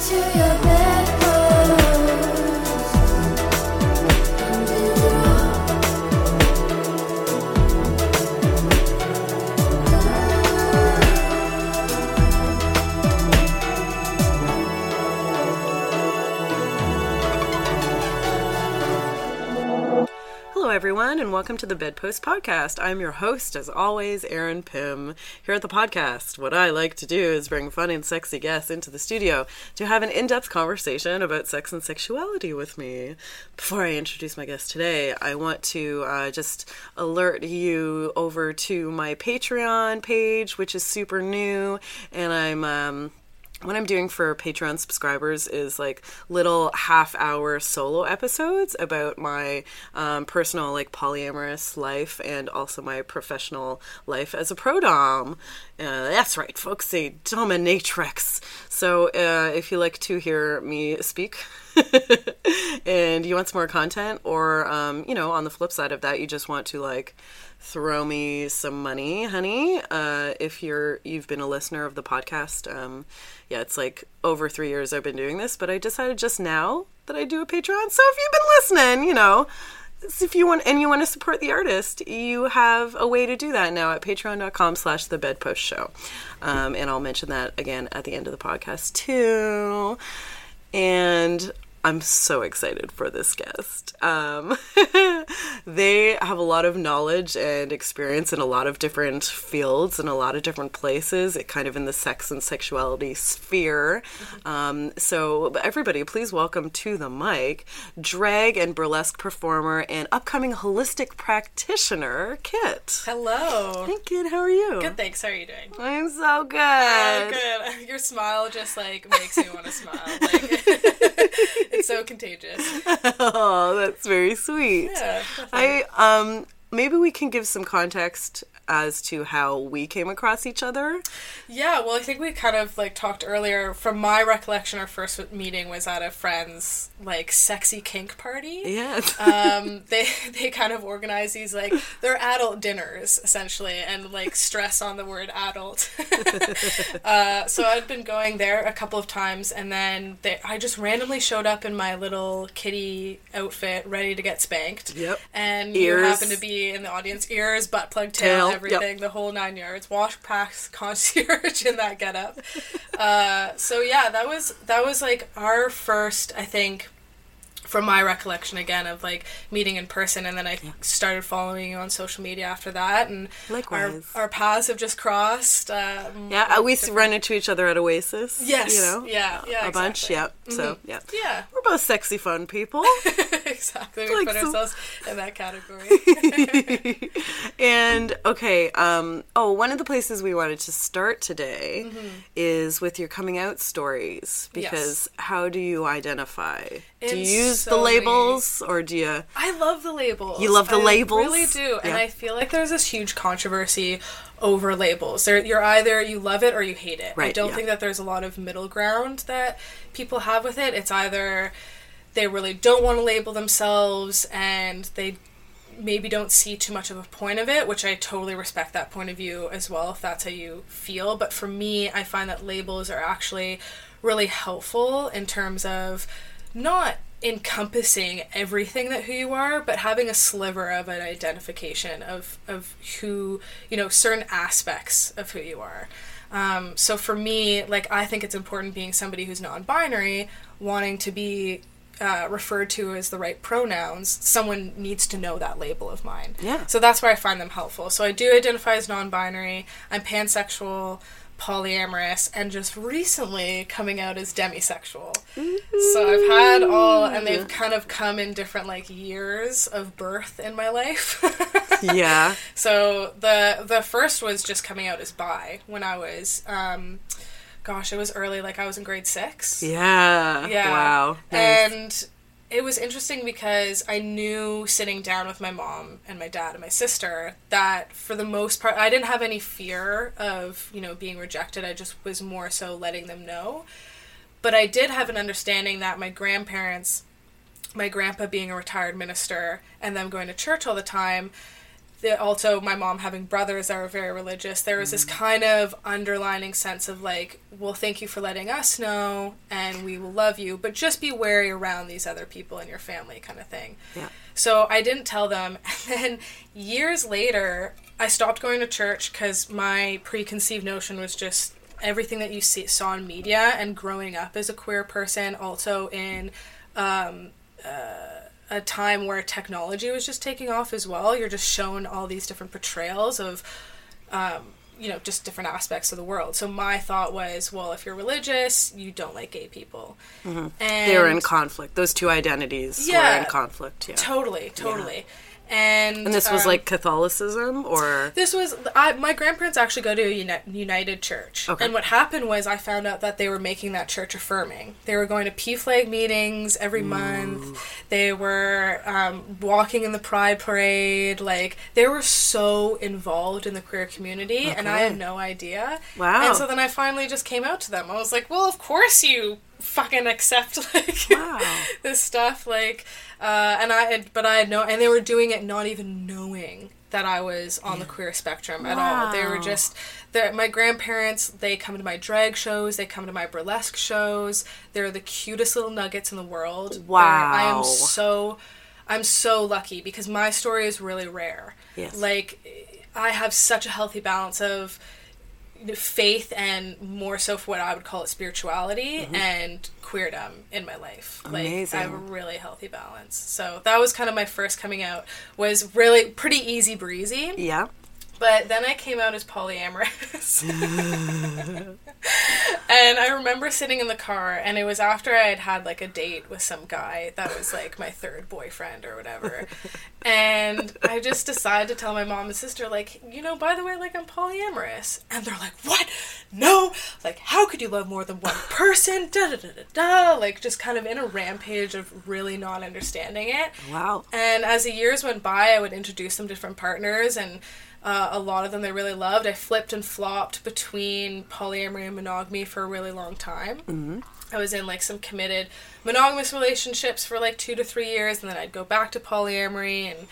to your bedpost. Everyone, and welcome to the Bedpost Podcast. I'm your host, as always, Erin Pym. Here at the podcast, what I like to do is bring fun and sexy guests into the studio to have an in depth conversation about sex and sexuality with me. Before I introduce my guest today, I want to uh, just alert you over to my Patreon page, which is super new, and I'm. Um, what I'm doing for Patreon subscribers is like little half hour solo episodes about my um, personal, like, polyamorous life and also my professional life as a pro dom. Uh, that's right, folks, a dominatrix. So uh, if you like to hear me speak, and you want some more content, or um, you know, on the flip side of that, you just want to like throw me some money, honey. Uh, if you're you've been a listener of the podcast, um, yeah, it's like over three years I've been doing this, but I decided just now that I do a Patreon. So if you've been listening, you know. If you want and you want to support the artist, you have a way to do that now at patreon.com slash the bedpost show. Um, and I'll mention that again at the end of the podcast too. And I'm so excited for this guest. Um, they have a lot of knowledge and experience in a lot of different fields and a lot of different places, it kind of in the sex and sexuality sphere. Um, so, everybody, please welcome to the mic drag and burlesque performer and upcoming holistic practitioner, Kit. Hello. Hey, Kit, how are you? Good, thanks. How are you doing? I'm so good. Oh, good. Your smile just like makes me want to smile. Like, it's so contagious. oh, that's very sweet. Yeah. I um maybe we can give some context as to how we came across each other. Yeah, well, I think we kind of like talked earlier. From my recollection, our first meeting was at a friend's like sexy kink party. Yeah, um, they they kind of organize these like they're adult dinners essentially, and like stress on the word adult. uh, so I'd been going there a couple of times, and then they, I just randomly showed up in my little kitty outfit, ready to get spanked. Yep. And Ears. you happen to be in the audience, ears, butt plug, Tail, tail, yep. everything, the whole nine yards. Wash packs concierge in that getup. uh, so yeah, that was that was like our first, I think from my recollection again of like meeting in person and then I started following you on social media after that and Likewise. our, our paths have just crossed um, Yeah, we s- run into each other at Oasis. Yes, You know? yeah, yeah, A bunch, exactly. yeah. So, yeah. yeah We're both sexy fun people. exactly we Like put ourselves in that category and okay, um oh, one of the places we wanted to start today is with your coming out stories because how do you identify? do you use the so many- labels or do you I love the labels. You love the labels? I labels? really do, and I feel like there's this huge controversy over labels. There, you're either you love it or you hate it. I don't yeah. think that there's a lot of middle ground that people have with it. It's either they really don't want to label themselves and they maybe don't see too much of a point of it, which I totally respect that point of view as well if that's how you feel. But for me, I find that labels are actually really helpful in terms of not encompassing everything that who you are, but having a sliver of an identification of of who you know certain aspects of who you are. Um, so for me, like I think it's important being somebody who's non-binary, wanting to be uh, referred to as the right pronouns. Someone needs to know that label of mine. Yeah. So that's where I find them helpful. So I do identify as non-binary. I'm pansexual, polyamorous, and just recently coming out as demisexual. So I've had all, and they've kind of come in different like years of birth in my life. Yeah. so the the first was just coming out as bi when I was, um, gosh, it was early, like I was in grade six. Yeah. Yeah. Wow. Nice. And it was interesting because I knew sitting down with my mom and my dad and my sister that for the most part I didn't have any fear of, you know, being rejected. I just was more so letting them know. But I did have an understanding that my grandparents my grandpa being a retired minister and them going to church all the time, the, also my mom having brothers that were very religious, there was this kind of underlining sense of like, well, thank you for letting us know and we will love you, but just be wary around these other people in your family kind of thing. Yeah. So I didn't tell them. And then years later, I stopped going to church because my preconceived notion was just everything that you see, saw in media and growing up as a queer person, also in um, uh, a time where technology was just taking off as well. You're just shown all these different portrayals of. Um, you know, just different aspects of the world. So my thought was, well, if you're religious, you don't like gay people. And They were in conflict. Those two identities were Yeah. in conflict. Yeah. Totally, totally. And And this was um, like Catholicism, or this was I, my grandparents actually go to a uni- United Church, Okay. and what happened was I found out that they were making that church affirming. They were going to PFLAG meetings every month. They were um, walking in the Pride Parade. Like they were so involved in the queer community, and I had no idea. Wow. And so then I finally just came out to them. I was like, "Well, of course you fucking accept like Wow. this stuff like uh, and i had but i had no and they were doing it not even knowing that i was on the queer spectrum at all. They were just my grandparents they come to my drag shows they come to my burlesque shows. They're the cutest little nuggets in the world. They're- i am so i'm so lucky because my story is really rare. Yes. like i have such a healthy balance of faith and more so for what I would call it spirituality mm-hmm. and queerdom in my life. Like I have a really healthy balance. So that was kind of my first coming out was really pretty easy breezy. yeah. But then I came out as polyamorous. and I remember sitting in the car, and it was after I had had like a date with some guy that was like my third boyfriend or whatever. and I just decided to tell my mom and sister, like, you know, by the way, like I'm polyamorous. And they're like, what? No! Like, how could you love more than one person? Da da da da da. Like, just kind of in a rampage of really not understanding it. Wow. And as the years went by, I would introduce them to different partners, and uh, a lot of them they really loved. I flipped and flopped between polyamory and monogamy for a really long time. Mm-hmm. I was in like some committed monogamous relationships for like two to three years, and then I'd go back to polyamory and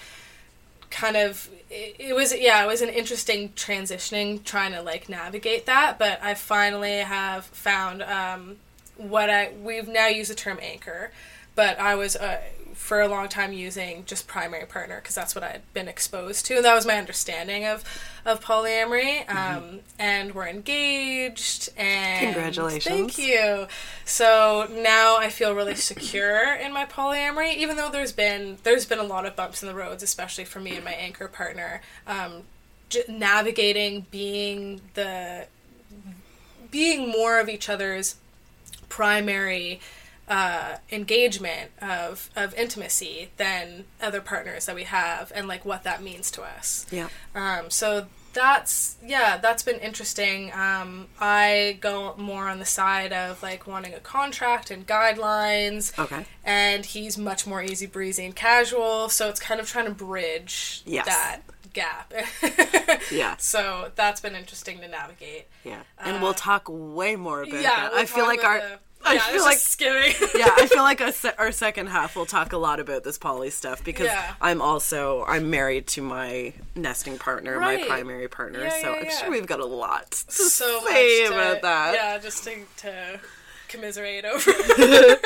kind of it, it was yeah it was an interesting transitioning trying to like navigate that but i finally have found um, what i we've now used the term anchor but i was uh, for a long time using just primary partner because that's what i had been exposed to and that was my understanding of of polyamory um, and we're engaged and Congratulations. thank you so now i feel really secure in my polyamory even though there's been there's been a lot of bumps in the roads especially for me and my anchor partner um, j- navigating being the being more of each other's primary uh, engagement of of intimacy than other partners that we have and like what that means to us Yeah. um, so that's yeah, that's been interesting. Um, I go more on the side of like wanting a contract and guidelines. Okay. And he's much more easy breezy and casual, so it's kind of trying to bridge Yes. that gap. Yeah. So that's been interesting to navigate. Yeah. And we'll talk way more about Uh, Yeah, that. we'll I feel like our the- I yeah, feel like skimming. yeah, I feel like a se- our second half we'll talk a lot about this poly stuff because Yeah. I'm also I'm married to my nesting partner, Right. my primary partner, Yeah, so I'm sure we've got a lot to so say to, about that. Yeah, just to, to commiserate over.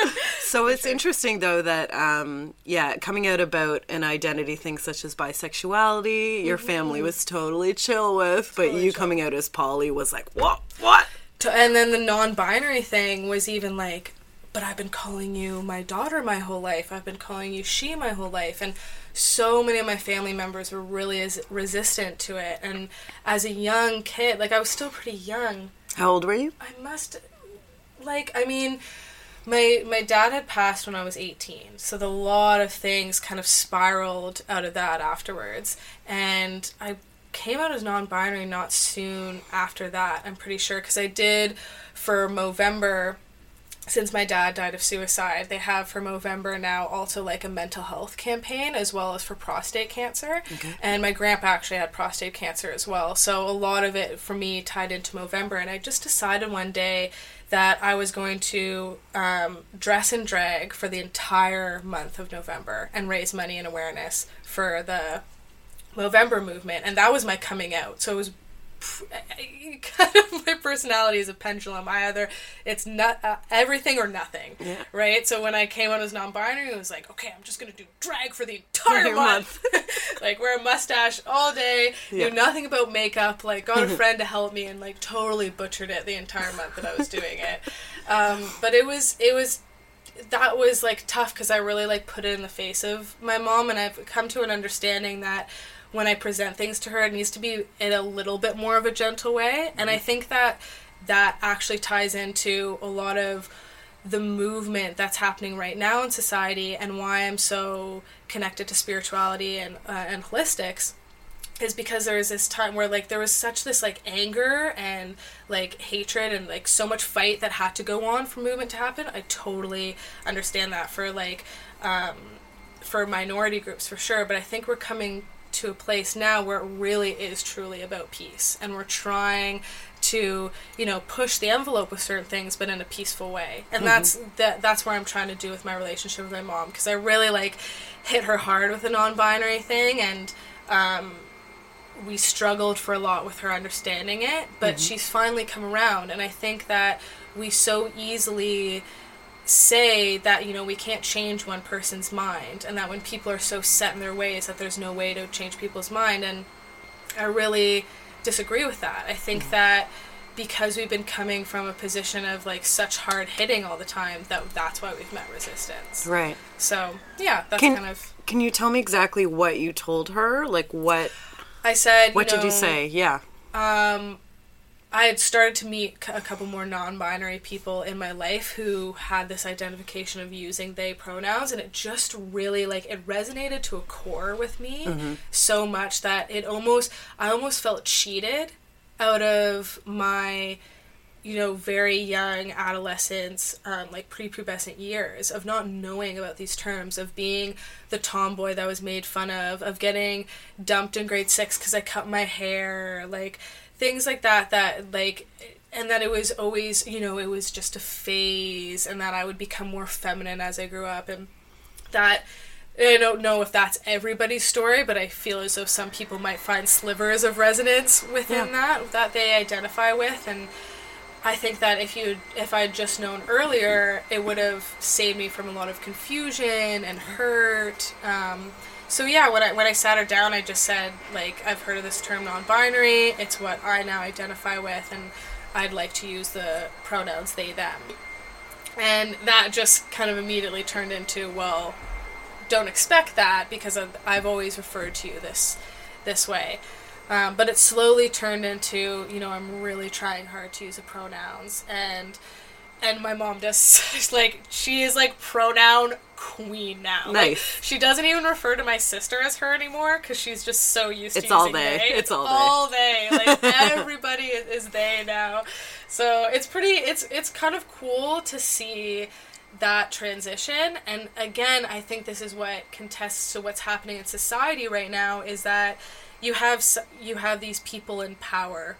So it's interesting though that um yeah, coming out about an identity thing such as bisexuality, your family was totally chill with, but Mm-hmm. Totally you chill. coming out as poly was like, "What? What?" To, and then the non-binary thing was even like but i've been calling you my daughter my whole life. I've been calling you she my whole life. And so many of my family members were really as resistant to it. And as a young kid like i was still pretty young. How old were you? i must like i mean my my dad had passed when i was 18 so the lot of things kind of spiraled out of that afterwards. And i came out as non-binary not soon after that i'm pretty sure because i did for movember since my dad died of suicide, they have for Movember now also like a mental health campaign as well as for prostate cancer. okay. And my grandpa actually had prostate cancer as well. So a lot of it for me tied into Movember. And I just decided one day that I was going to um, dress in drag for the entire month of November and raise money and awareness for the Movember movement. And that was my coming out. So it was kind of my personality is a pendulum. I either it's not uh, everything or nothing, Yeah. right? So when I came out as non-binary, it was like, okay, I'm just gonna do drag for the entire Entire month, like wear a mustache all day, Yeah. knew nothing about makeup. Like got a friend to help me and like totally butchered it the entire month that I was doing it. Um, but it was it was that was like tough because I really like put it in the face of my mom, and I've come to an understanding that when I present things to her, it needs to be in a little bit more of a gentle way, and I think that that actually ties into a lot of the movement that's happening right now in society and why I'm so connected to spirituality and uh, and holistics is because there was this time where like there was such this like anger and like hatred and like so much fight that had to go on for movement to happen. I totally understand that for like um, for minority groups for sure, but I think we're coming to a place now where it really is truly about peace. And we're trying to you know push the envelope with certain things but in a peaceful way. And that's that that's where i'm trying to do with my relationship with my mom because i really like hit her hard with the non-binary thing and um, we struggled for a lot with her understanding it, but she's finally come around. And I think that we so easily say that, you know, we can't change one person's mind, and that when people are so set in their ways, that there's no way to change people's mind. And I really disagree with that. I think that because we've been coming from a position of like such hard hitting all the time, that that's why we've met resistance. Right. So yeah, that's Can kind of. Can you tell me exactly what you told her? Like what I said. what you did you say? Yeah. Um, I had started to meet a couple more non-binary people in my life who had this identification of using they pronouns, and it just really like it resonated to a core with me so much that it almost I almost felt cheated out of my you know very young adolescence um, like prepubescent years of not knowing about these terms of being the tomboy that was made fun of of getting dumped in grade six because i cut my hair like things like that that like and that it was always you know it was just a phase and that i would become more feminine as i grew up and that I don't know if that's everybody's story, but I feel as though some people might find slivers of resonance within Yeah. that that they identify with, and I think that if you if I'd just known earlier, it would have saved me from a lot of confusion and hurt. Um, so yeah, when I when I sat her down, I just said like I've heard of this term non-binary. It's what I now identify with, and I'd like to use the pronouns they them. And that just kind of immediately turned into well, don't expect that because I've, I've always referred to you this this way. Um, but it slowly turned into you know I'm really trying hard to use the pronouns and and my mom just like she is like pronoun queen now. Like, Nice. she doesn't even refer to my sister as her anymore because she's just so used It's to all they. they. It's all they. all they. Like everybody is, is they now. So it's pretty. It's it's kind of cool to see that transition and again i think this is what contests to what's happening in society right now is that you have you have these people in power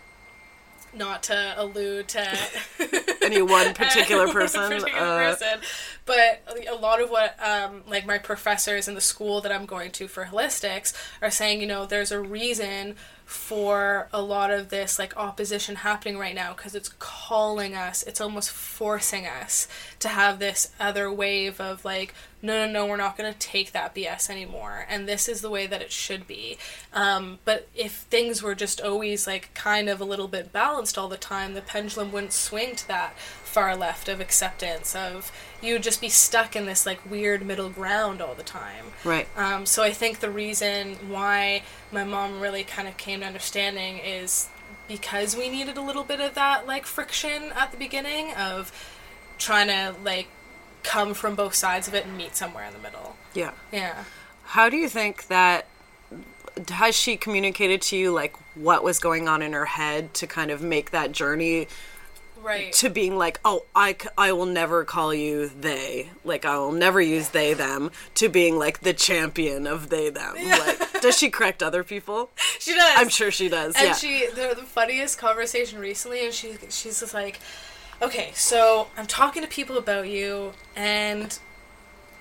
not to allude to Any one particular person, particular uh, person. But a lot of what, um, like my professors in the school that I'm going to for holistics are saying, you know, there's a reason for a lot of this like opposition happening right now because it's calling us, it's almost forcing us to have this other wave of like, no, no, no, we're not going to take that BS anymore, and this is the way that it should be. Um, but if things were just always like kind of a little bit balanced all the time, the pendulum wouldn't swing to that far left of acceptance of you would just be stuck in this like weird middle ground all the time. Right. Um, so I think the reason why my mom really kind of came to understanding is because we needed a little bit of that like friction at the beginning of trying to like come from both sides of it and meet somewhere in the middle. Yeah. Yeah. How do you think that has she communicated to you like what was going on in her head to kind of make that journey Right. to being like, oh, I, I will never call you they. Like, I will never use they, them, to being like the champion of they, them. Like, does she correct other people? She does. I'm sure she does. And yeah. she, the, the funniest conversation recently, and she, she's just like, okay, so I'm talking to people about you, and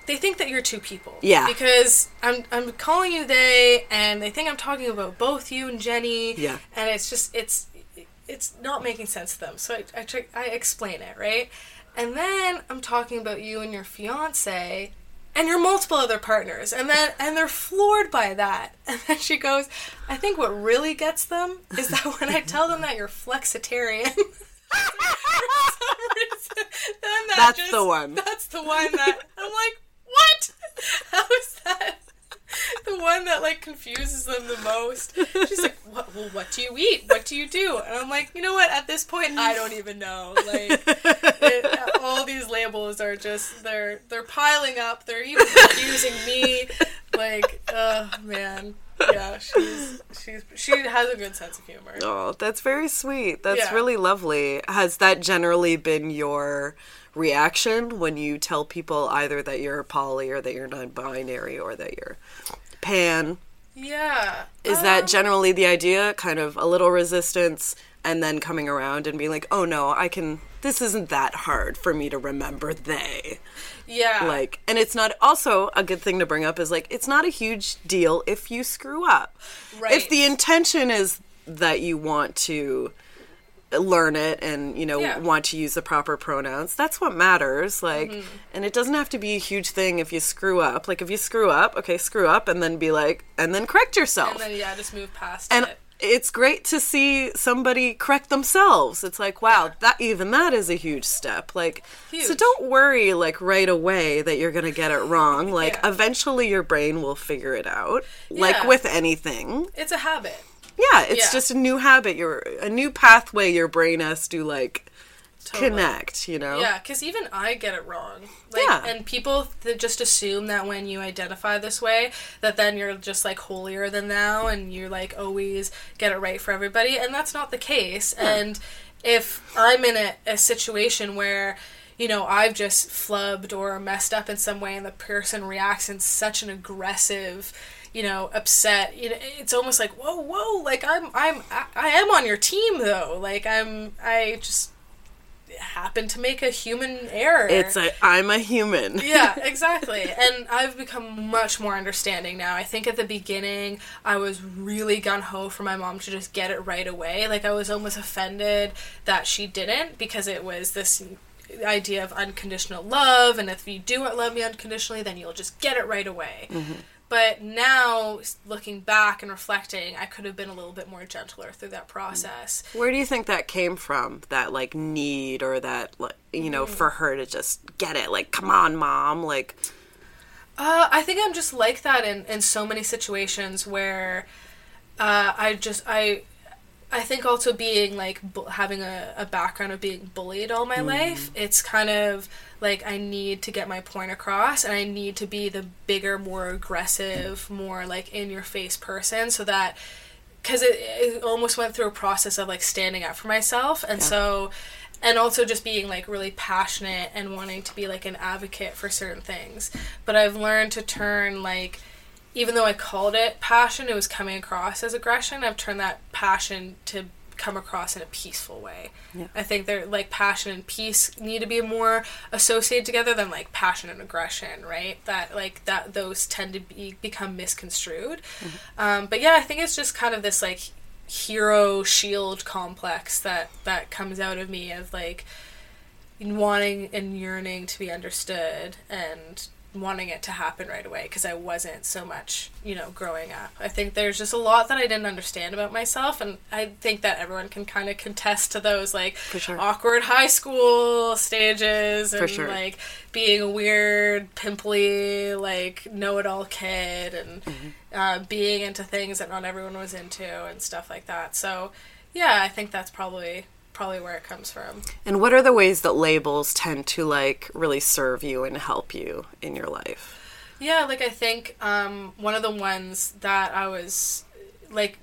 they think that you're two people. Yeah. Because I'm, I'm calling you they, and they think I'm talking about both you and Jenny. Yeah. And it's just, it's, it's not making sense to them. So I, I, try, I explain it, right? And then I'm talking about you and your fiance, and your multiple other partners and then and they're floored by that and then she goes i think what really gets them is that when i tell them that you're flexitarian reason, that That's just- the one. that's the one that i'm like what? How is that the one that like confuses them the most? She's like what, well what do you eat? What do you do? And i'm like you know what? At this point i don't even know. Like it, all these labels are just they're they're piling up. They're even confusing me. Like, oh man, yeah, she's she's she has a good sense of humor. Oh, that's very sweet. That's Yeah. really lovely. Has that generally been your reaction when you tell people either that you're poly or that you're non-binary or that you're pan? Yeah, Is Um, that generally the idea? Kind of a little resistance and then coming around and being like, "Oh no, I can this isn't that hard for me to remember they." yeah, Like, and it's not also a good thing to bring up is like it's not a huge deal if you screw up. Right. If the intention is that you want to learn it and you know Yeah. want to use the proper pronouns that's what matters like Mm-hmm. and it doesn't have to be a huge thing if you screw up like if you screw up okay screw up and then be like and then correct yourself and then yeah, just move past and it. It's great to see somebody correct themselves. It's like, wow, that even that is a huge step. Like, so don't worry like right away that you're gonna get it wrong. Like, Yeah. eventually your brain will figure it out. Like with anything, It's a habit. yeah, it's Yeah. just a new habit. Your a new pathway your brain has to like Totally. connect. You know, Yeah, because even I get it wrong. Like, Yeah. And people th- just assume that when you identify this way, that then you're just like holier than thou, and you like always get it right for everybody, and that's not the case. And if I'm in a, a situation where you know I've just flubbed or messed up in some way, and the person reacts in such an aggressive you know upset you know it's almost like whoa whoa like i'm i'm I, I am on your team though like i'm i just happen to make a human error. it's a I'm a human. yeah, exactly. And I've become much more understanding now. I think at the beginning I was really gun ho for my mom to just get it right away. Like I was almost offended that she didn't because it was this idea of unconditional love and if you do love me unconditionally then you'll just get it right away. Mm-hmm. But now looking back and reflecting, I could have been a little bit more gentler through that process. Where do you think that came from? That like need or that like you know for her to just get it? Like, come on, mom. Like, Uh, I think I'm just like that in, in so many situations where uh, I just I I think also being like bu- having a, a background of being bullied all my mm. life, it's kind of like I need to get my point across and I need to be the bigger, more aggressive, more like in your face person so that because it, it almost went through a process of like standing up for myself and so and also just being like really passionate and wanting to be like an advocate for certain things. But i've learned to turn like even though i called it passion it was coming across as aggression. I've turned that passion to come across in a peaceful way. Yeah. i think they're like passion and peace need to be more associated together than like passion and aggression right? That like that those tend to be become misconstrued. Um, but yeah i think it's just kind of this like hero shield complex that that comes out of me of like wanting and yearning to be understood and wanting it to happen right away because I wasn't so much, you know, growing up. I think there's just a lot that I didn't understand about myself and I think that everyone can kind of contest to those like sure. awkward high school stages and sure. like being a weird pimply like know-it-all kid and uh, being into things that not everyone was into and stuff like that. So, yeah, I think that's probably probably where it comes from. and what are the ways that labels tend to like really serve you and help you in your life? Yeah, like I think um, one of the ones that I was like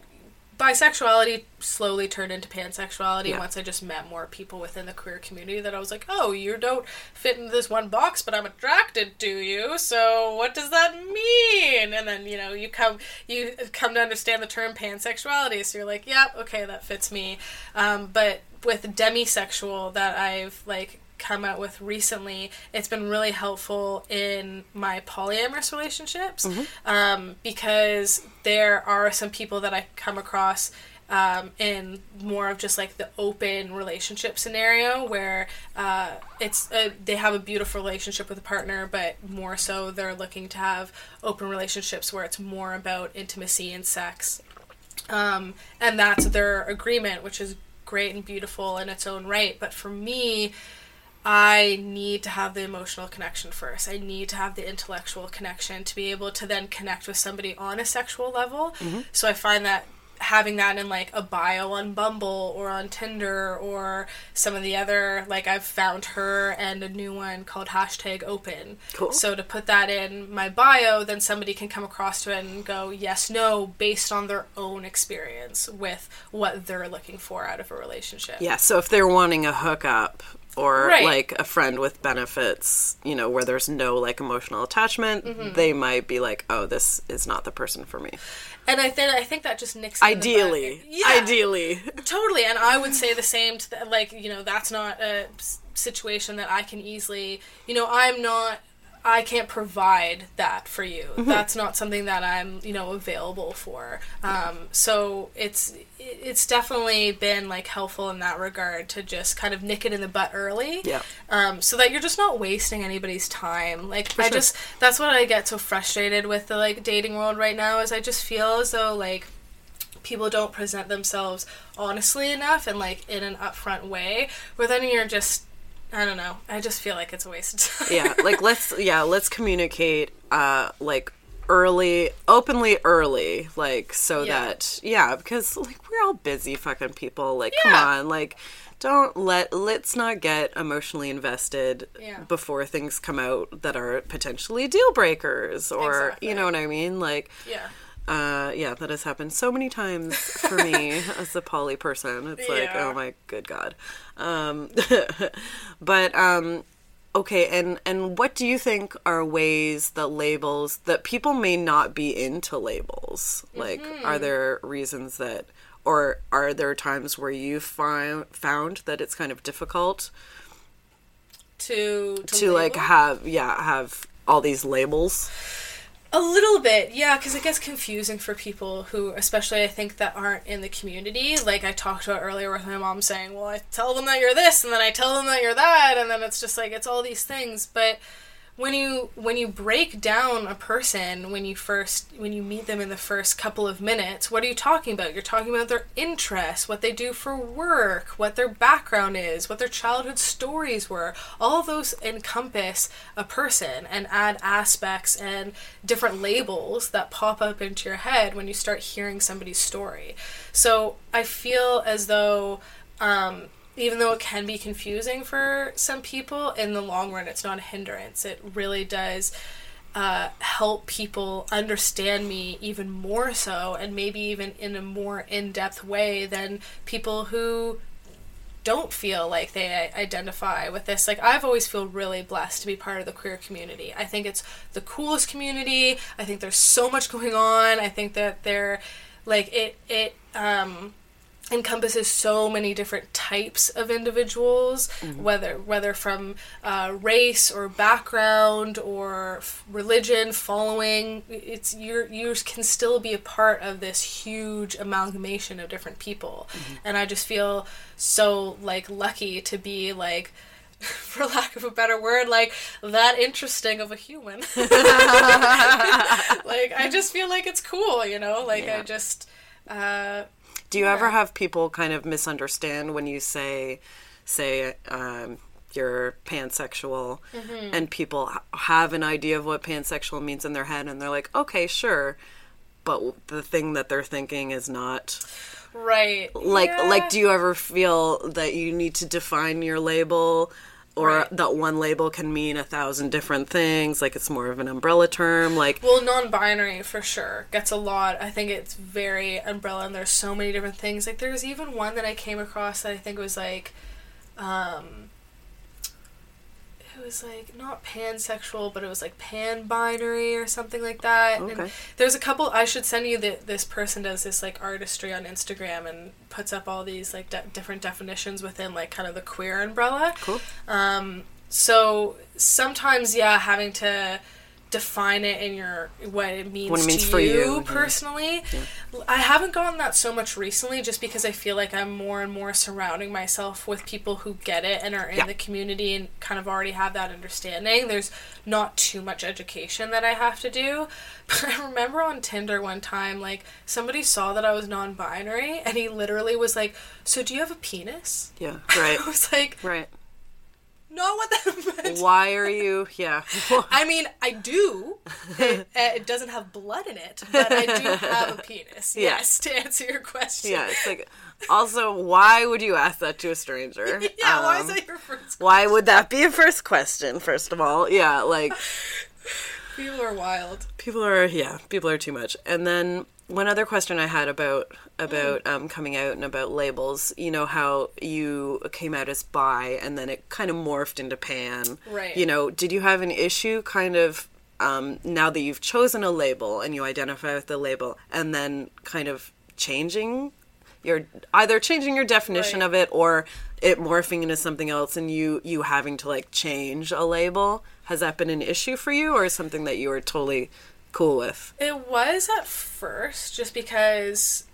bisexuality slowly turned into pansexuality Yeah. once I just met more people within the queer community that I was like, oh, you don't fit into this one box, but I'm attracted to you. So what does that mean? And then you know you come you come to understand the term pansexuality. So you're like, yeah, okay, that fits me. Um, but with demisexual that I've like come out with recently, it's been really helpful in my polyamorous relationships um, because there are some people that I come across um, in more of just like the open relationship scenario where uh, it's a, they have a beautiful relationship with a partner, but more so they're looking to have open relationships where it's more about intimacy and sex. Um, and that's their agreement, which is great and beautiful in its own right. But for me, I need to have the emotional connection first. I need to have the intellectual connection to be able to then connect with somebody on a sexual level. Mm-hmm. So I find that having that in like a bio on Bumble or on Tinder or some of the other like I've found her and a new one called hashtag open. Cool. So to put that in my bio, then somebody can come across to it and go yes, no, based on their own experience with what they're looking for out of a relationship. Yeah, so if they're wanting a hookup or Right. like a friend with benefits, you know, where there's no like emotional attachment, Mm-hmm. they might be like, "Oh, this is not the person for me." And I think I think that just nicks Ideally. Yeah. ideally, totally and i would say the same to the, like you know that's not a situation that i can easily you know i'm not i can't provide that for you. That's not something that i'm you know available for. Um, so it's it's definitely been like helpful in that regard to just kind of nick it in the butt early. Yeah. um, so that you're just not wasting anybody's time. Like i sure. just that's what i get so frustrated with the like dating world right now is i just feel as though like people don't present themselves honestly enough and like in an upfront way. Where then you're just i don't know i just feel like it's a waste of time yeah. Like let's yeah, let's communicate uh like early, openly early, like so Yeah. that yeah, because like we're all busy fucking people. Like come on, like don't let let's not get emotionally invested Yeah. before things come out that are potentially deal breakers or Exactly. you know what I mean? Like yeah uh yeah, that has happened so many times for me as a poly person. It's like, Yeah. oh my good god. Um but um okay, and and what do you think are ways that labels that people may not be into labels? Like Mm-hmm. are there reasons that or are there times where you find found that it's kind of difficult to to, to like have yeah, have all these labels? A little bit, yeah, because it gets confusing for people who, especially I think that aren't in the community. Like I talked about earlier with my mom saying, "Well, I tell them that you're this, and then I tell them that you're that, and then it's just like it's all these things." But when you when you break down a person when you first when you meet them in the first couple of minutes, what are you talking about? You're talking about their interests, what they do for work, what their background is, what their childhood stories were. All those encompass a person and add aspects and different labels that pop up into your head when you start hearing somebody's story. So I feel as though um, even though it can be confusing for some people, in the long run, it's not a hindrance. It really does uh, help people understand me even more so, and maybe even in a more in depth way than people who don't feel like they identify with this. Like I've always feel really blessed to be part of the queer community. I think it's the coolest community. I think there's so much going on. I think that they're like it it um encompasses so many different types of individuals whether whether from uh, race or background or f- religion following it's you you can still be a part of this huge amalgamation of different people. And i just feel so like lucky to be like for lack of a better word like that interesting of a human. Like i just feel like it's cool you know? Like Yeah. i just uh Do you ever have people kind of misunderstand when you say, say, um, you're pansexual, Mm-hmm. and people have an idea of what pansexual means in their head, and they're like, okay, sure, but the thing that they're thinking is not Right. like Yeah. like. Do you ever feel that you need to define your label? Or Right. that one label can mean a thousand different things. Like it's more of an umbrella term. Like Well, non-binary for sure gets a lot. I think it's very umbrella, and there's so many different things. Like there's even one that I came across that I think was like, um, was like not pansexual, but it was like pan-binary or something like that. Okay. And there's a couple. I should send you that. This person does this like artistry on Instagram and puts up all these like de- different definitions within like kind of the queer umbrella. cool. Um, so sometimes, yeah, having to define it in your what it means, What it means to for you, you, yeah. personally. I haven't gotten that so much recently, just because I feel like I'm more and more surrounding myself with people who get it and are in Yeah. the community and kind of already have that understanding. There's not too much education that I have to do. But I remember on Tinder one time, like somebody saw that I was non-binary, and he literally was like, "So do you have a penis?" Yeah. Right. I was like, right. Not what that meant. Why are you? Yeah. I mean, I do. It, uh, it doesn't have blood in it, but I do have a penis. Yeah. Yes, to answer your question. yeah. It's like. Also, why would you ask that to a stranger? Yeah, why is Um, that your first? Why would that be a first question? First of all, yeah, like People are wild. people are yeah people are too much and then one other question i had about about um, coming out and about labels you know how you came out as bi and then it kind of morphed into pan Right. you know did you have an issue kind of um, now that you've chosen a label and you identify with the label and then kind of changing your either changing your definition Right. of it or it morphing into something else and you you having to like change a label has that been an issue for you or something that you were totally cool with It was at first just because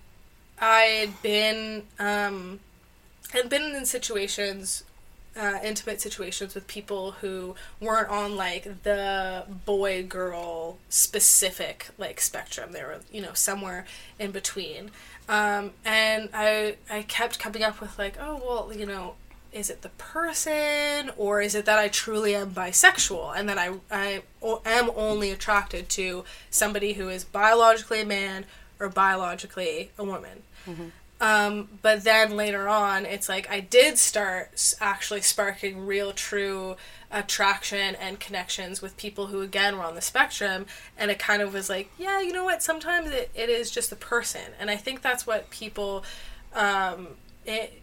I had been um, had been in situations, uh, intimate situations with people who weren't on like the boy girl specific like spectrum. They were you know somewhere in between, um, and I I kept coming up with like oh well you know is it the person or is it that I truly am bisexual and that I, I o- am only attracted to somebody who is biologically a man or biologically a woman? Um, but then later on, it's like I did start actually sparking real, true attraction and connections with people who, again, were on the spectrum. And it kind of was like, yeah, you know what? Sometimes it, it is just the person. And I think that's what people um, it,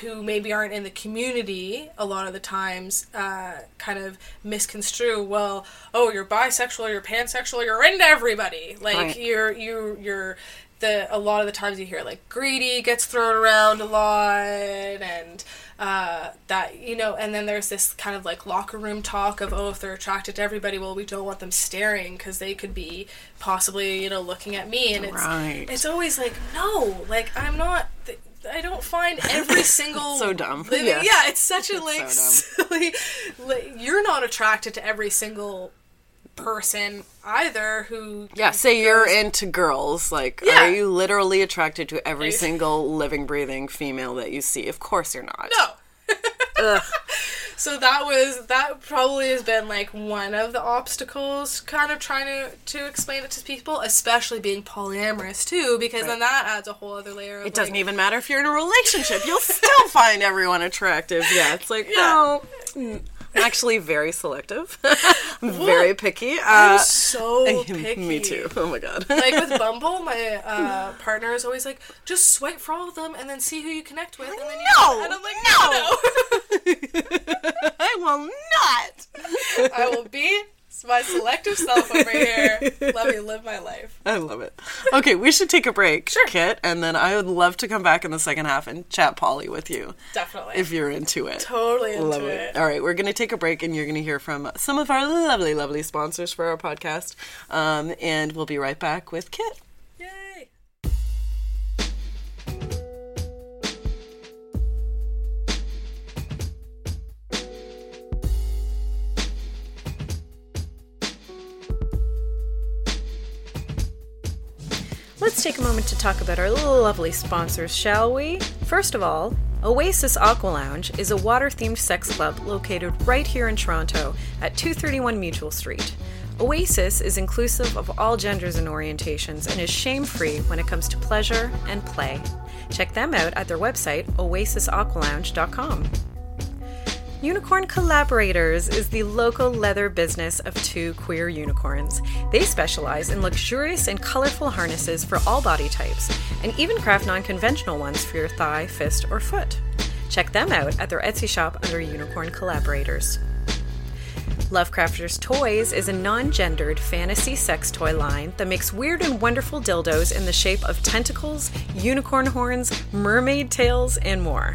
who maybe aren't in the community a lot of the times uh, kind of misconstrue well oh you're bisexual or you're pansexual or you're into everybody like Right. you're you you're the a lot of the times you hear like greedy gets thrown around a lot and uh, that you know and then there's this kind of like locker room talk of oh if they're attracted to everybody well we don't want them staring because they could be possibly you know looking at me and it's Right. it's always like no like i'm not th- i don't find every single So dumb. living- Yeah. yeah. it's such a like so silly like, you're not attracted to every single person either who yeah say you're into girls like Yeah. are you literally attracted to every single living breathing female that you see of course you're not no. so that was that probably has been like one of the obstacles kind of trying to to explain it to people especially being polyamorous too because then that adds a whole other layer of It doesn't even matter if you're in a relationship. You'll still find everyone attractive. Yeah, it's like, no. mm, I'm actually very selective. very picky. I'm Uh, so picky me too. Oh my god. like with Bumble, my uh, partner is always like, just swipe for all of them and then see who you connect with. And then you No! and I'm like, no, no. I will not. I will be my selective self over here. Let me live my life. I love it. Okay, we should take a break, Kit, and then I would love to come back in the second half and chat poly with you Definitely. if you're into it. totally into Love it. it. All right, we're going to take a break and you're going to hear from some of our lovely, lovely sponsors for our podcast. Um, and we'll be right back with Kit. Let's take a moment to talk about our lovely sponsors, shall we? First of all, Oasis Aqua Lounge is a water themed sex club located right here in Toronto at 231 Mutual Street. Oasis is inclusive of all genders and orientations and is shame free when it comes to pleasure and play. Check them out at their website, oasisaqualounge.com. Unicorn Collaborators is the local leather business of two queer unicorns. They specialize in luxurious and colorful harnesses for all body types, and even craft non conventional ones for your thigh, fist, or foot. Check them out at their Etsy shop under Unicorn Collaborators. Lovecrafters Toys is a non gendered fantasy sex toy line that makes weird and wonderful dildos in the shape of tentacles, unicorn horns, mermaid tails, and more.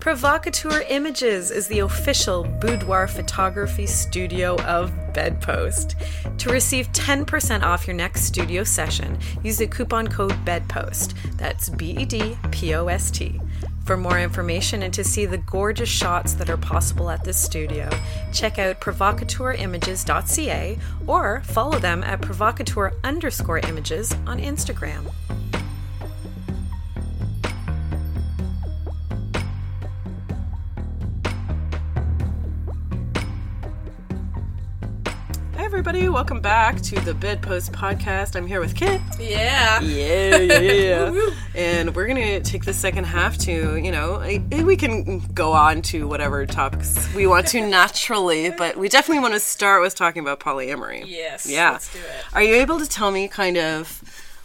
Provocateur Images is the official boudoir photography studio of Bedpost. To receive 10% off your next studio session, use the coupon code BEDPOST. That's B E D P O S T. For more information and to see the gorgeous shots that are possible at this studio, check out provocateurs.images.ca or follow them at provocateur underscore images on Instagram. Everybody. Welcome back to the Bedpost Podcast. I'm here with Kit. Yeah. Yeah, yeah, yeah. yeah. and we're going to take the second half to, you know, I, we can go on to whatever topics we want to naturally, but we definitely want to start with talking about polyamory. Yes. Yeah. Let's do it. Are you able to tell me kind of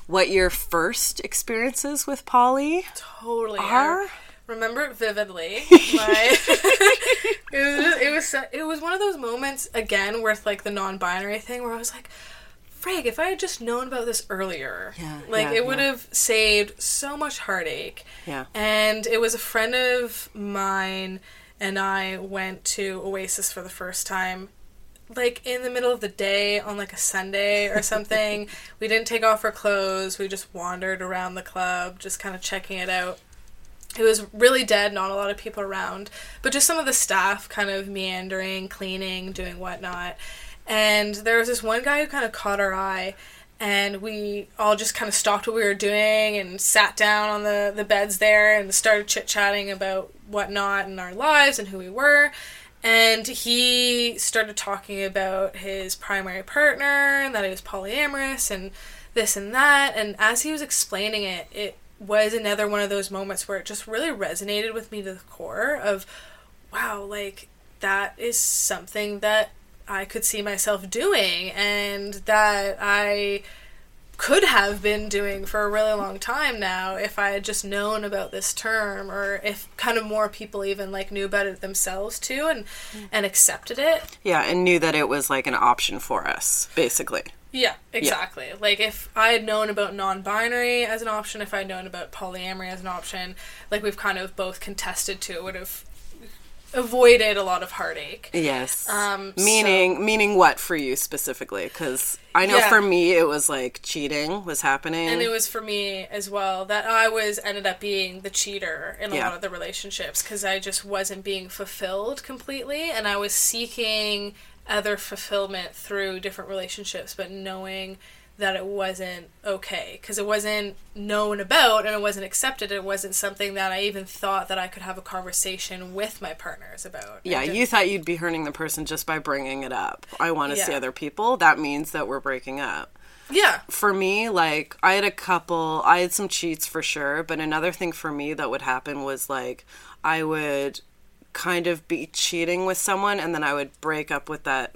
what your first experiences with poly Totally. are? I remember it vividly. It was it was it was one of those moments again with like the non-binary thing where I was like, "Frig, if I had just known about this earlier, Yeah, like yeah, it would yeah. have saved so much heartache." Yeah. And it was a friend of mine and I went to Oasis for the first time like in the middle of the day on like a Sunday or something. we didn't take off our clothes. We just wandered around the club, just kind of checking it out. It was really dead, not a lot of people around, but just some of the staff kind of meandering, cleaning, doing whatnot. And there was this one guy who kind of caught our eye, and we all just kind of stopped what we were doing and sat down on the, the beds there and started chit chatting about whatnot in our lives and who we were. And he started talking about his primary partner and that he was polyamorous and this and that. And as he was explaining it, it was another one of those moments where it just really resonated with me to the core of, wow, like that is something that I could see myself doing and that I could have been doing for a really long time now if I had just known about this term or if kind of more people even like knew about it themselves too and mm. and accepted it. Yeah, and knew that it was like an option for us, basically. Yeah, exactly. Like if I had known about non-binary as an option, if I had known about polyamory as an option, like we've kind of both contested to, it would have avoided a lot of heartache. Yes. Um, meaning meaning what for you specifically? Because I know Yeah. for me it was like cheating was happening. And it was for me as well that I was ended up being the cheater in a Yeah. lot of the relationships because I just wasn't being fulfilled completely, and I was seeking other fulfillment through different relationships, but knowing that it wasn't okay because it wasn't known about and it wasn't accepted. It wasn't something that I even thought that I could have a conversation with my partners about. yeah, I you thought you'd be hurting the person just by bringing it up. I want to see other people. That means that we're breaking up. yeah, For me, like I had a couple, I had some cheats for sure, but another thing for me that would happen was like I would kind of be cheating with someone and then I would break up with that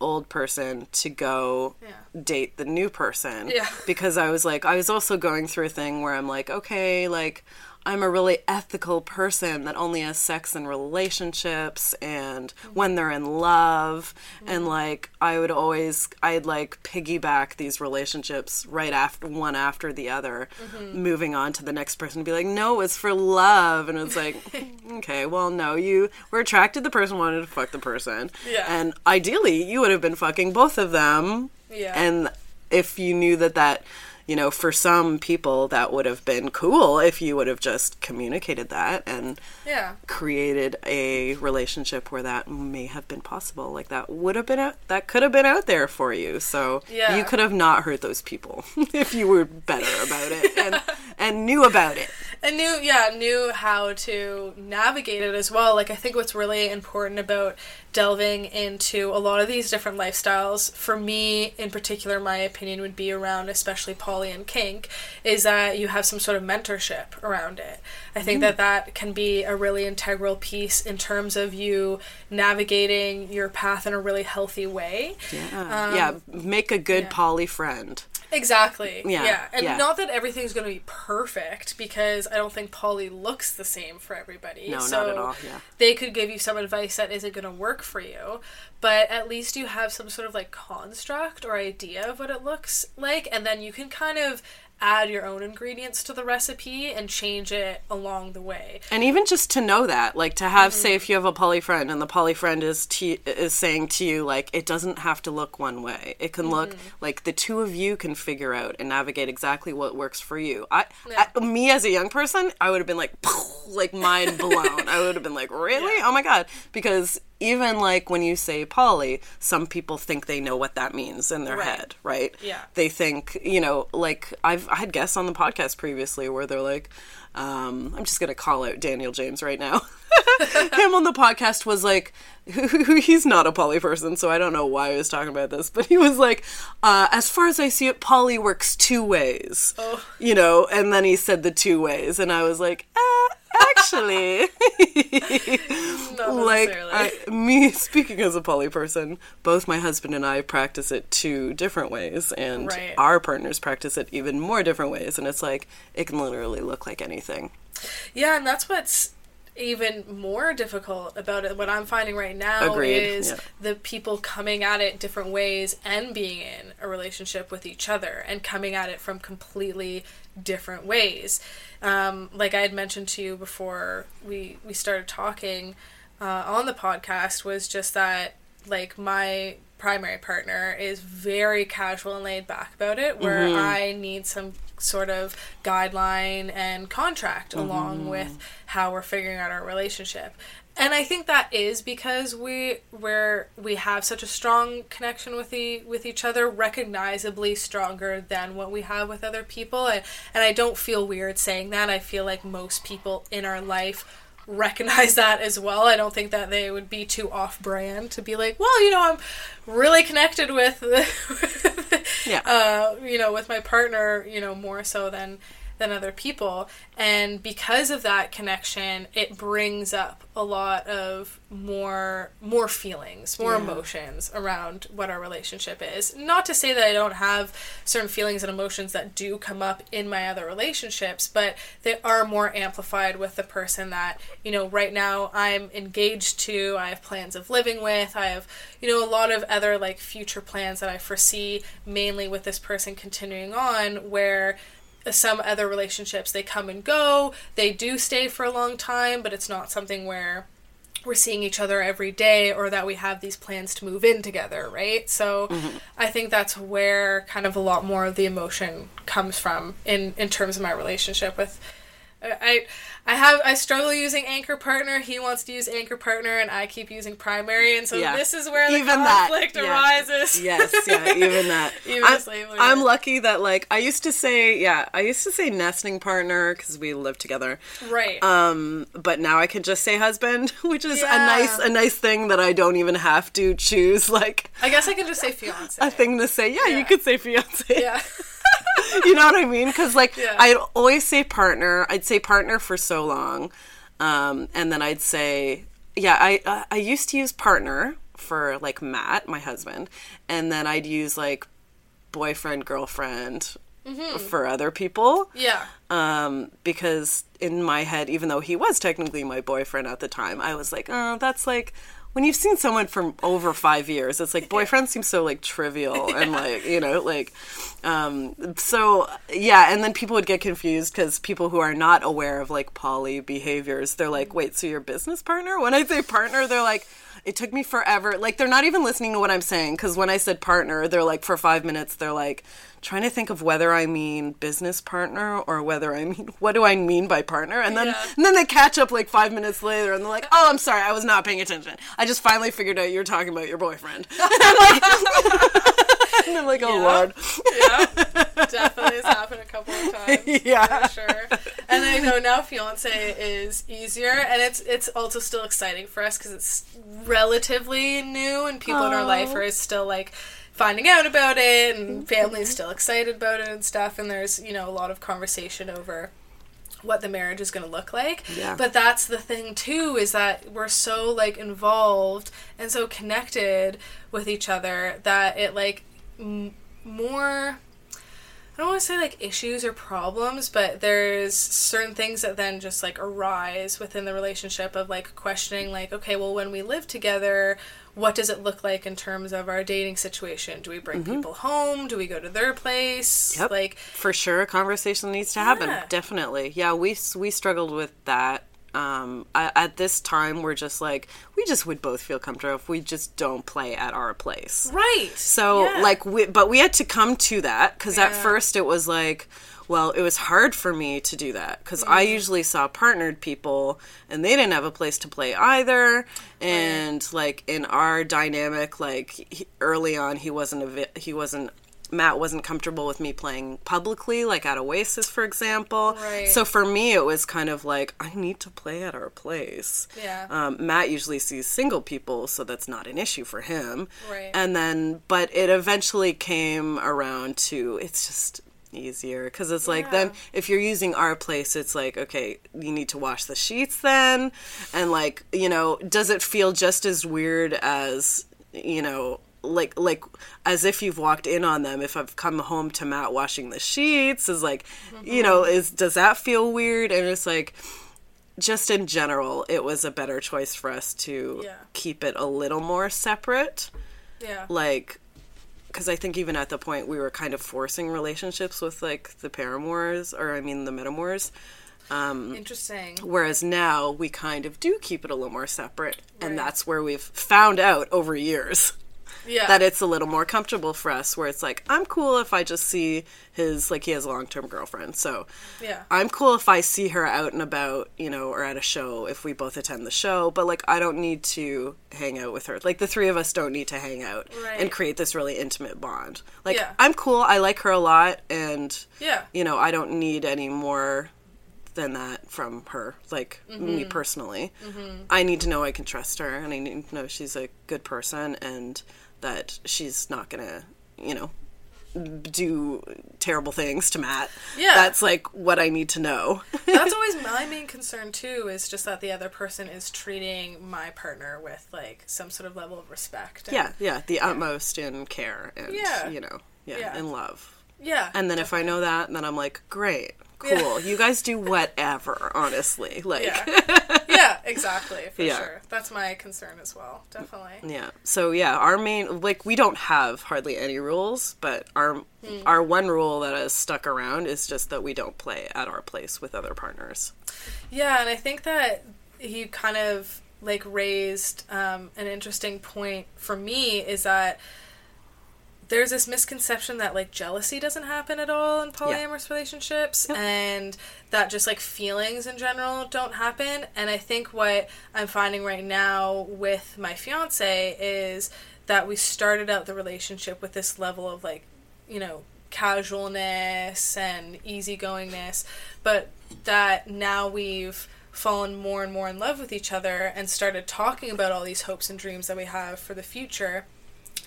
old person to go Yeah. date the new person. Yeah. Because I was like, I was also going through a thing where I'm like, okay, like I'm a really ethical person that only has sex in relationships and when they're in love. And mm-hmm. like, I would always, I'd like piggyback these relationships right after one after the other, mm-hmm. moving on to the next person and be like, no, it's for love. And it's like, okay, well, no, you were attracted to the person, wanted to fuck the person. Yeah. And ideally, you would have been fucking both of them. Yeah. And if you knew that that you know, for some people that would have been cool if you would have just communicated that and Yeah. created a relationship where that may have been possible. Like that would have been out, that could have been out there for you. So Yeah. you could have not hurt those people if you were better about it and and knew about it. and knew yeah knew how to navigate it as well like i think what's really important about delving into a lot of these different lifestyles for me in particular my opinion would be around especially poly and kink is that you have some sort of mentorship around it i think mm-hmm. that that can be a really integral piece in terms of you navigating your path in a really healthy way Yeah. Um, yeah, make a good yeah. poly friend. Exactly. Yeah, Yeah. And yeah. not that everything's going to be perfect because I don't think poly looks the same for everybody. No, not so at all, yeah. They could give you some advice that isn't going to work for you, but at least you have some sort of like construct or idea of what it looks like, and then you can kind of add your own ingredients to the recipe and change it along the way. And even just to know that, like to have, Mm-hmm. say, if you have a poly friend and the poly friend is to, is saying to you, like, it doesn't have to look one way. It can look Mm-hmm. like the two of you can figure out and navigate exactly what works for you. I, I me as a young person, I would have been like, like mind blown. I would have been like, really? Oh my god! Because even like when you say poly, some people think they know what that means in their Right. head, right? Yeah. They think, you know, like I've I had guests on the podcast previously where they're like, um, I'm just gonna call out Daniel James right now. Him on the podcast was like, he's not a poly person, so I don't know why I was talking about this, but he was like, uh, as far as I see it, poly works two ways, Oh. you know, and then he said the two ways, and I was like, uh, actually, Not like. I, me speaking as a poly person, both my husband and I practice it two different ways, and Right. our partners practice it even more different ways, and it's like it can literally look like anything. Yeah, and that's what's even more difficult about it. What I'm finding right now Agreed, is yeah. the people coming at it different ways and being in a relationship with each other and coming at it from completely different ways. Um, like I had mentioned to you before we we started talking uh, on the podcast, was just that like my primary partner is very casual and laid back about it, where I need some sort of guideline and contract mm-hmm. along with how we're figuring out our relationship. And I think that is because we where we have such a strong connection with the with each other, recognizably stronger than what we have with other people. And and I don't feel weird saying that. I feel like most people in our life recognize that as well. I don't think that they would be too off brand to be like, well, you know, I'm really connected with, Yeah. uh, you know, with my partner, you know, more so than than other people. And because of that connection, it brings up a lot of more more feelings, more Yeah. emotions around what our relationship is. Not to say that I don't have certain feelings and emotions that do come up in my other relationships, but they are more amplified with the person that, you know, right now I'm engaged to, I have plans of living with, I have, you know, a lot of other like future plans that I foresee mainly with this person continuing on where some other relationships they come and go. They do stay for a long time but it's not something where we're seeing each other every day or that we have these plans to move in together right? So mm-hmm. i think that's where kind of a lot more of the emotion comes from in in terms of my relationship with I I have I struggle using anchor partner. He wants to use anchor partner, and I keep using primary, and so Yeah. this is where the Even that, conflict yeah. arises. yes, yeah, even that. Even I'm, I'm lucky that like I used to say, yeah, I used to say nesting partner because we live together. right. Um, but now I can just say husband, which is Yeah. a nice a nice thing that I don't even have to choose like I guess I can just say fiance. a thing to say. Yeah, Yeah. you could say fiance. yeah. you know what I mean? Because like Yeah. I'd always say partner. I'd say partner for so long, um, and then I'd say yeah. I uh, I used to use partner for like Matt, my husband, and then I'd use like boyfriend girlfriend for other people Yeah. um, because in my head, even though he was technically my boyfriend at the time, I was like, oh, that's like when you've seen someone for over five years, it's like boyfriend seems so like trivial and like you know like um, so yeah, and then people would get confused because people who are not aware of like poly behaviors, they're like, wait, so your business partner? When I say partner, they're like. It took me forever. Like they're not even listening to what I'm saying because when I said partner, they're like for five minutes they're like trying to think of whether I mean business partner or whether I mean what do I mean by partner, and then Yeah. and then they catch up like five minutes later and they're like, oh, I'm sorry, I was not paying attention. I just finally figured out you're talking about your boyfriend. and I'm like, oh Yeah. lord, yeah, definitely has happened a couple of times. Yeah. for sure. And I know now fiance is easier, and it's it's also still exciting for us because it's relatively new, and people in our life are still like finding out about it, and mm-hmm. family's still excited about it and stuff. And there's you know a lot of conversation over what the marriage is going to look like. Yeah. But that's the thing too is that we're so like involved and so connected with each other that it like m- more I don't want to say like issues or problems, but there's certain things that then just like arise within the relationship of like questioning like okay, well when we live together, what does it look like in terms of our dating situation? Do we bring people home? Do we go to their place? Mm-hmm. Yep. Like for sure a conversation needs to happen Yeah. definitely yeah we we struggled with that um I, at this time we're just like we just would both feel comfortable if we just don't play at our place right. so Yeah. like we but we had to come to that because at first it was like well it was hard for me to do that because i Mm. usually saw partnered people and they didn't have a place to play either and like in our dynamic like he, early on he wasn't a vi- he wasn't Matt wasn't comfortable with me playing publicly, like at Oasis, for example. Right. So for me, it was kind of like, I need to play at our place. Yeah. Um, Matt usually sees single people, so that's not an issue for him. Right. And then, but it eventually came around to it's just easier because it's like then if you're using our place it's like okay you need to wash the sheets then and like you know does it feel just as weird as you know like like as if you've walked in on them if i've come home to matt washing the sheets is like you know Mm-hmm. is does that feel weird and it's like just in general it was a better choice for us to Yeah. keep it a little more separate yeah. like because I think even at the point we were kind of forcing relationships with like the paramours or I mean the metamors. Um, Interesting. Whereas now we kind of do keep it a little more separate, Right. and that's where we've found out over years Yeah. that it's a little more comfortable for us. Where it's like I'm cool if I just see his like he has a long term girlfriend, so Yeah. I'm cool if I see her out and about, you know, or at a show if we both attend the show, but like I don't need to hang out with her. Like the three of us don't need to hang out Right. and create this really intimate bond. Like Yeah. I'm cool, I like her a lot and Yeah. you know, I don't need any more than that from her, like Mm-hmm. me personally. I need to know I can trust her and I need to know she's a good person and that she's not gonna, you know, do terrible things to Matt. Yeah. That's like what I need to know. That's always my main concern too. Is just that the other person is treating my partner with like some sort of level of respect. and- yeah, yeah, the utmost in care and Yeah. you know, yeah, Yeah. in love. Yeah. And then if I know that, then I'm like, great, cool. You guys do whatever, honestly. Like Yeah. yeah. Exactly. For Yeah. sure. That's my concern as well. Definitely. Yeah. So yeah, our main like we don't have hardly any rules, but our our one rule that has stuck around is just that we don't play at our place with other partners. Yeah, and I think that he kind of like raised um, an interesting point for me is that there's this misconception that like jealousy doesn't happen at all in polyamorous relationships and that just like feelings in general don't happen and i think what i'm finding right now with my fiance is that we started out the relationship with this level of like you know casualness and easygoingness but that now we've fallen more and more in love with each other and started talking about all these hopes and dreams that we have for the future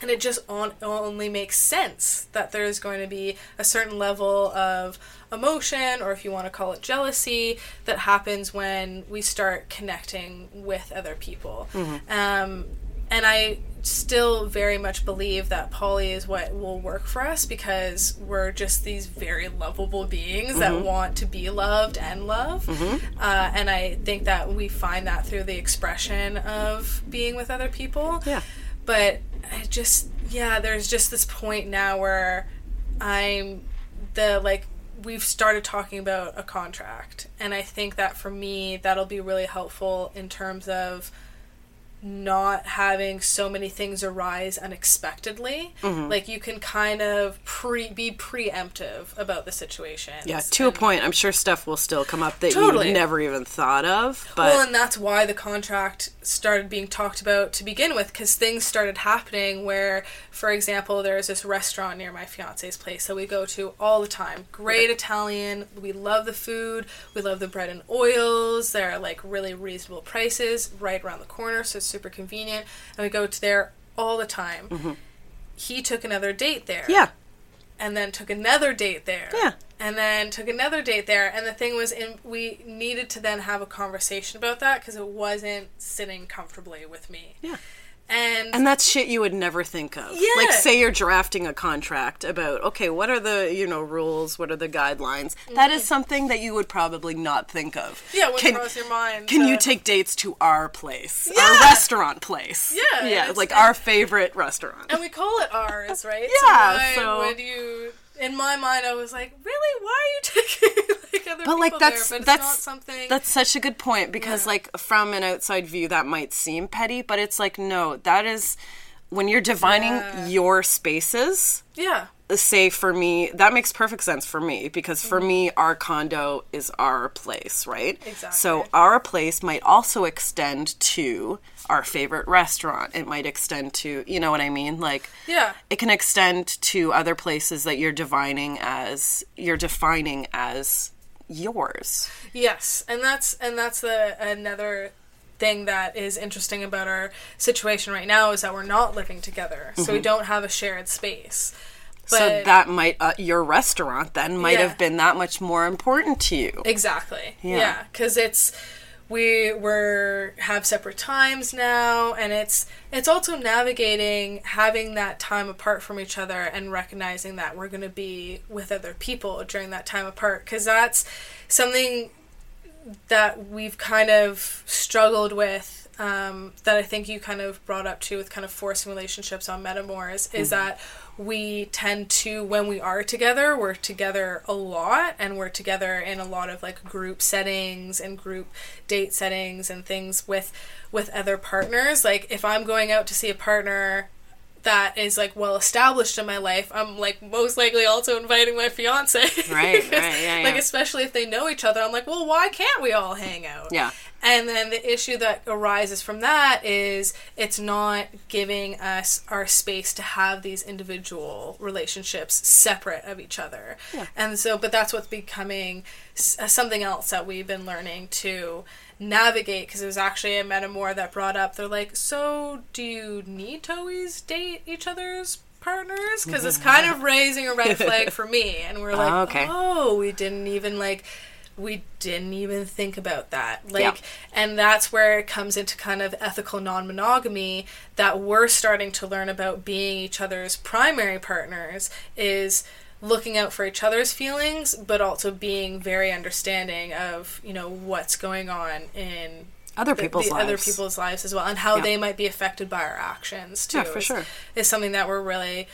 and it just on, only makes sense that there is going to be a certain level of emotion or if you want to call it jealousy that happens when we start connecting with other people. Um, and i still very much believe that poly is what will work for us because we're just these very lovable beings that want to be loved and love. Uh, and i think that we find that through the expression of being with other people. Yeah. But I just yeah there's just this point now where i'm the like we've started talking about a contract and i think that for me that'll be really helpful in terms of not having so many things arise unexpectedly. Mm-hmm. Like you can kind of pre be preemptive about the situation. Yeah, to a point, I'm sure stuff will still come up that Totally. you never even thought of. But well, and that's why the contract started being talked about to begin with, because things started happening where, for example, there's this restaurant near my fiance's place that we go to all the time. Great Italian. We love the food. We love the bread and oils. They're like really reasonable prices right around the corner, so it's super convenient. And we go to there all the time. He took another date there Mm-hmm. yeah, and then took another date there. Yeah. And then took another date there. And the thing was, in, we needed to then have a conversation about that because it wasn't sitting comfortably with me. Yeah. And, and that's shit you would never think of. Yeah. Like, say you're drafting a contract about, okay, what are the you know rules? What are the guidelines? That is something that you would probably not think of. Mm-hmm. yeah, what Can- crossed your mind? Can to- you take dates to our place, our restaurant place? Yeah, yeah, like our favorite restaurant. And we call it ours, right? Yeah, So, so- would you? In my mind, I was like, really? Why are you taking like other but people like that's there? But that's something. that's such a good point because Yeah. like from an outside view that might seem petty, but it's like no, that is when you're defining Yeah. your spaces. yeah. Say for me, that makes perfect sense for me because for mm-hmm. me, our condo is our place, right? Exactly. So our place might also extend to our favorite restaurant. It might extend to, you know what I mean? Like, Yeah. it can extend to other places that you're defining as you're defining as yours. Yes, and that's and that's the another thing that is interesting about our situation right now is that we're not living together, so we don't have a shared space. But Mm-hmm. so that might uh, your restaurant then might Yeah. have been that much more important to you. exactly, Yeah. yeah, because it's we we're have separate times now, and it's it's also navigating having that time apart from each other and recognizing that we're going to be with other people during that time apart because that's something that we've kind of struggled with um, that I think you kind of brought up too with kind of forcing relationships on metamors is that we tend to when we are together we're together a lot and we're together in a lot of like group settings and group date settings and things with with other partners like if I'm going out to see a partner that is like well established in my life, I'm like most likely also inviting my fiance. Right, right, yeah, Like especially if they know each other, I'm like, well, why can't we all hang out? Yeah. And then the issue that arises from that is it's not giving us our space to have these individual relationships separate of each other. And so, but that's what's becoming uh, something else that we've been learning to navigate because it was actually a metamor that brought up they're like so do you need to always date each other's partners because it's kind of raising a red flag for me and we're like Oh, okay. oh we didn't even like we didn't even think about that like Yeah. and that's where it comes into kind of ethical non-monogamy that we're starting to learn about being each other's primary partners is looking out for each other's feelings but also being very understanding of you know what's going on in Other the- people's the lives. other people's lives as well and how Yeah. they might be affected by our actions too Yeah, for is- sure. is something that we're really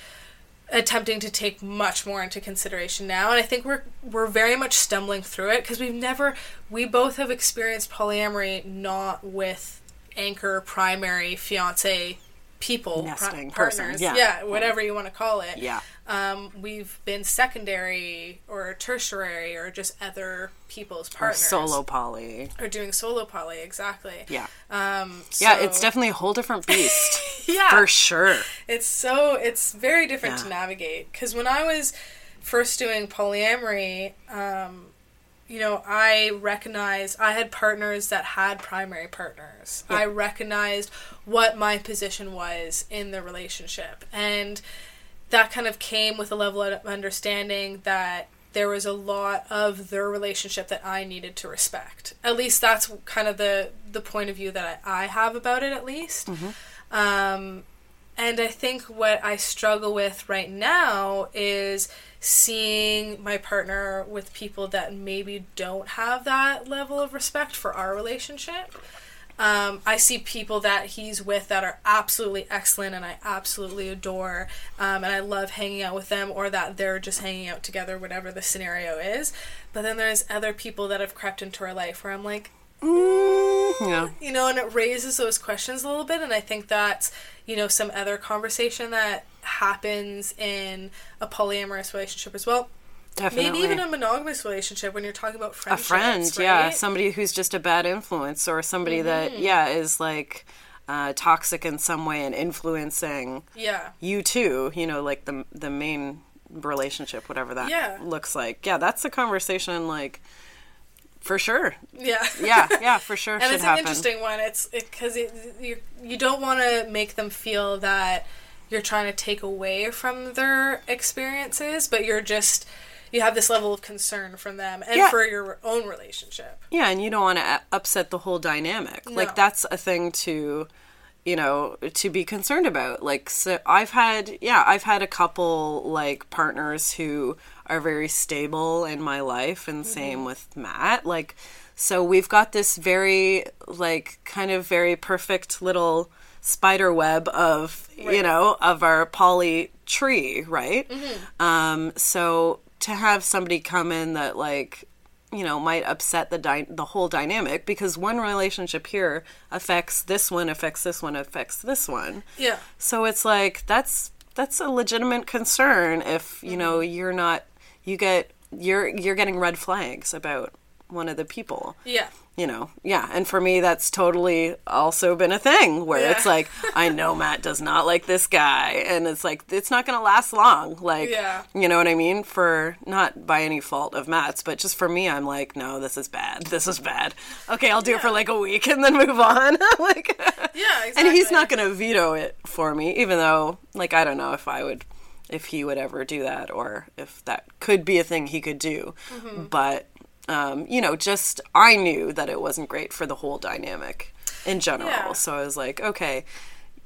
attempting to take much more into consideration now and i think we're we're very much stumbling through it because we've never we both have experienced polyamory not with anchor primary fiance people Nesting partners yeah. whatever you want to call it Yeah. um, we've been secondary or tertiary or just other people's Or partners solo poly. or doing solo poly exactly Yeah. um Yeah, it's definitely a whole different beast. yeah For sure. it's so it's very different to navigate because when I was first doing polyamory, um, you know, I recognized I had partners that had primary partners. I recognized what my position was in the relationship, and that kind of came with a level of understanding that there was a lot of their relationship that I needed to respect. At least that's kind of the the point of view that I, I have about it. At least. Um, and I think what I struggle with right now is seeing my partner with people that maybe don't have that level of respect for our relationship. Um, I see people that he's with that are absolutely excellent and I absolutely adore, um, and I love hanging out with them, or that they're just hanging out together, whatever the scenario is. But then there's other people that have crept into our life where I'm like, Mm, Yeah. you know, and it raises those questions a little bit. And I think that's, you know, some other conversation that happens in a polyamorous relationship as well. Definitely. Maybe even a monogamous relationship when you're talking about friends. a friend, right? yeah, somebody who's just a bad influence or somebody that Mm-hmm. yeah is like uh, toxic in some way and influencing Yeah. you too. You know, like the the main relationship, whatever that Yeah. looks like. Yeah, that's a conversation like for sure. Yeah. Yeah, yeah, for sure. and it's an happen. interesting one. It's because it, you you don't want to make them feel that you're trying to take away from their experiences, but you're just you have this level of concern from them and Yeah. for your own relationship. Yeah, and you don't want to upset the whole dynamic. No. Like that's a thing to you know to be concerned about like so i've had yeah i've had a couple like partners who are very stable in my life and mm-hmm. same with matt. Like so we've got this very like kind of very perfect little spider web of you know of our poly tree right? Mm-hmm. Um so to have somebody come in that like you know might upset the dy- the whole dynamic because one relationship here affects this one affects this one affects this one. Yeah. so it's like that's that's a legitimate concern if you know mm-hmm. you're not you get you're you're getting red flags about one of the people. Yeah. you know yeah and for me that's totally also been a thing where it's like i know matt does not like this guy and it's like it's not going to last long like Yeah. you know what i mean? For not by any fault of matt's but just for me i'm like no this is bad this is bad. Okay i'll do it for like a week and then move on like Yeah, and he's not going to veto it for me even though like i don't know if i would if he would ever do that or if that could be a thing he could do Mm-hmm. but um, you know just i knew that it wasn't great for the whole dynamic in general Yeah. so i was like okay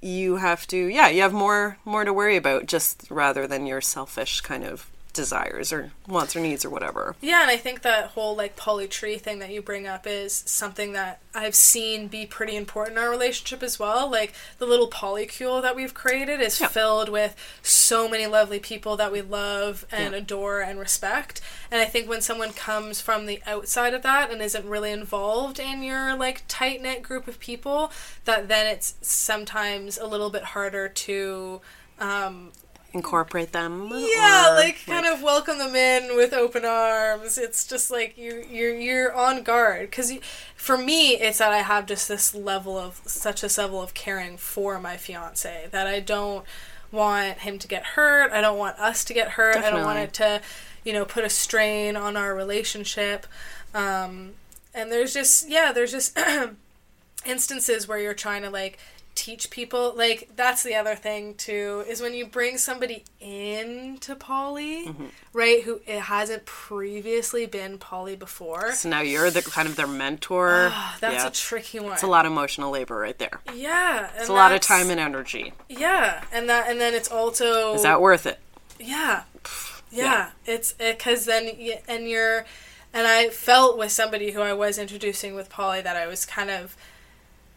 you have to yeah you have more more to worry about just rather than your selfish kind of desires or wants or needs or whatever Yeah, and I think that whole like polytree thing that you bring up is something that I've seen be pretty important in our relationship as well. Like the little polycule that we've created is Yeah. filled with so many lovely people that we love and Yeah. adore and respect. And I think when someone comes from the outside of that and isn't really involved in your like tight knit group of people, that then it's sometimes a little bit harder to um, incorporate them yeah, or, like kind of welcome them in with open arms. It's just like you you're you're on guard because for me it's that I have just this level of such a level of caring for my fiance that I don't want him to get hurt. I don't want us to get hurt. I don't want it to you know put a strain on our relationship. Um, and there's just yeah, there's just instances where you're trying to like teach people like that's the other thing too is when you bring somebody into poly Mm-hmm. right who it hasn't previously been poly before so now you're the kind of their mentor that's yeah. a tricky one it's a lot of emotional labor right there yeah it's a lot of time and energy yeah and that and then it's also is that worth it Yeah. Yeah. Yeah. It's because then, y- and you're, and I felt with somebody who I was introducing with poly that I was kind of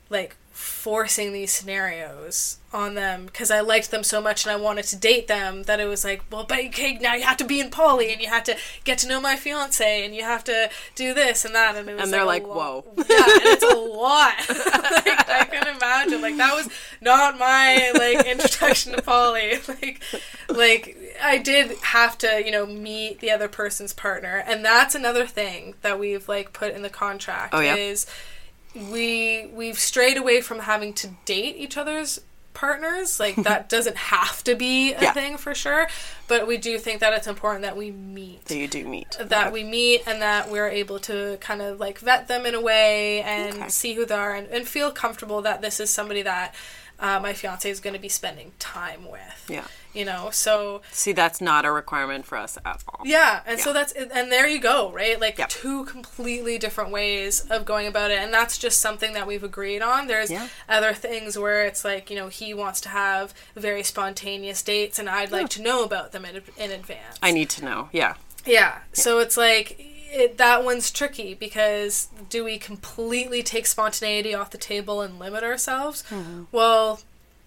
like forcing these scenarios on them because I liked them so much and I wanted to date them that it was like, well, but okay, now you have to be in Poly and you have to get to know my fiance and you have to do this and that and it was And they're like, lo- whoa. yeah, and it's a lot. like, I can imagine. Like that was not my like introduction to poly. Like, like I did have to, you know, meet the other person's partner, and that's another thing that we've like put in the contract Oh, yeah? is we we've strayed away from having to date each other's partners. Like that doesn't have to be a Yeah. thing for sure but we do think that it's important that we meet. That you do meet. That we meet and that we're able to kind of like vet them in a way and Okay. see who they are and, and feel comfortable that this is somebody that uh, my fiance is going to be spending time with. Yeah you know so see that's not a requirement for us at all yeah and so Yeah. that's and there you go right like Yep. two completely different ways of going about it and that's just something that we've agreed on there's Yeah. other things where it's like you know he wants to have very spontaneous dates and i'd like to know about them in, in advance i need to know yeah yeah. So it's like it, that one's tricky because do we completely take spontaneity off the table and limit ourselves? Mm-hmm. Well,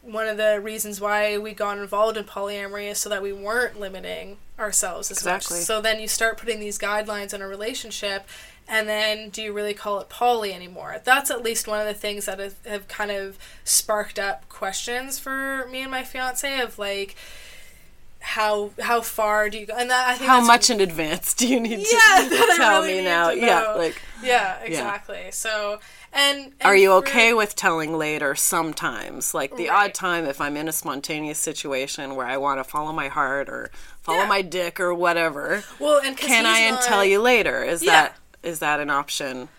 one of the reasons why we got involved in polyamory is so that we weren't limiting ourselves as Exactly. much. So then you start putting these guidelines in a relationship, and then do you really call it poly anymore? That's at least one of the things that have, have kind of sparked up questions for me and my fiance of like how how far do you go? And that I think How much in advance do you need to yeah, that tell really me now? Yeah, like yeah, exactly. So and, and Are you okay with telling later sometimes? Like the Right. odd time if I'm in a spontaneous situation where I want to follow my heart or follow Yeah. my dick or whatever. Well, and can I not- tell you later? Is Yeah. that is that an option?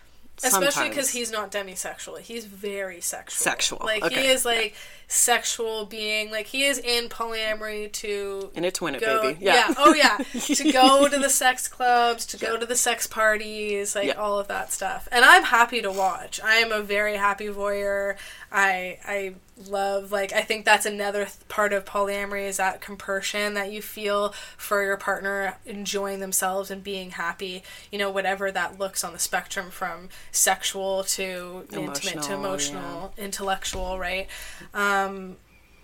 especially because he's not demisexual he's very sexual Sexual, like okay. he is like sexual being. Like he is in polyamory to In a twin it, go baby. Yeah. oh yeah. To go to the sex clubs to go to the sex parties like Yeah. all of that stuff. And i'm happy to watch. I am a very happy voyeur. I i love like i think that's another th- part of polyamory is that compersion that you feel for your partner enjoying themselves and being happy you know whatever that looks on the spectrum from sexual to intimate to Emotional, emotional intellectual right? Um Um,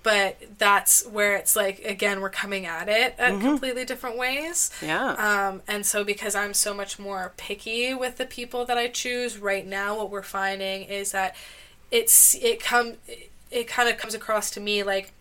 but that's where it's like again we're coming at it at mm-hmm. completely different ways. Yeah. um, and so because i'm so much more picky with the people that i choose right now what we're finding is that it's it come it kind of comes across to me like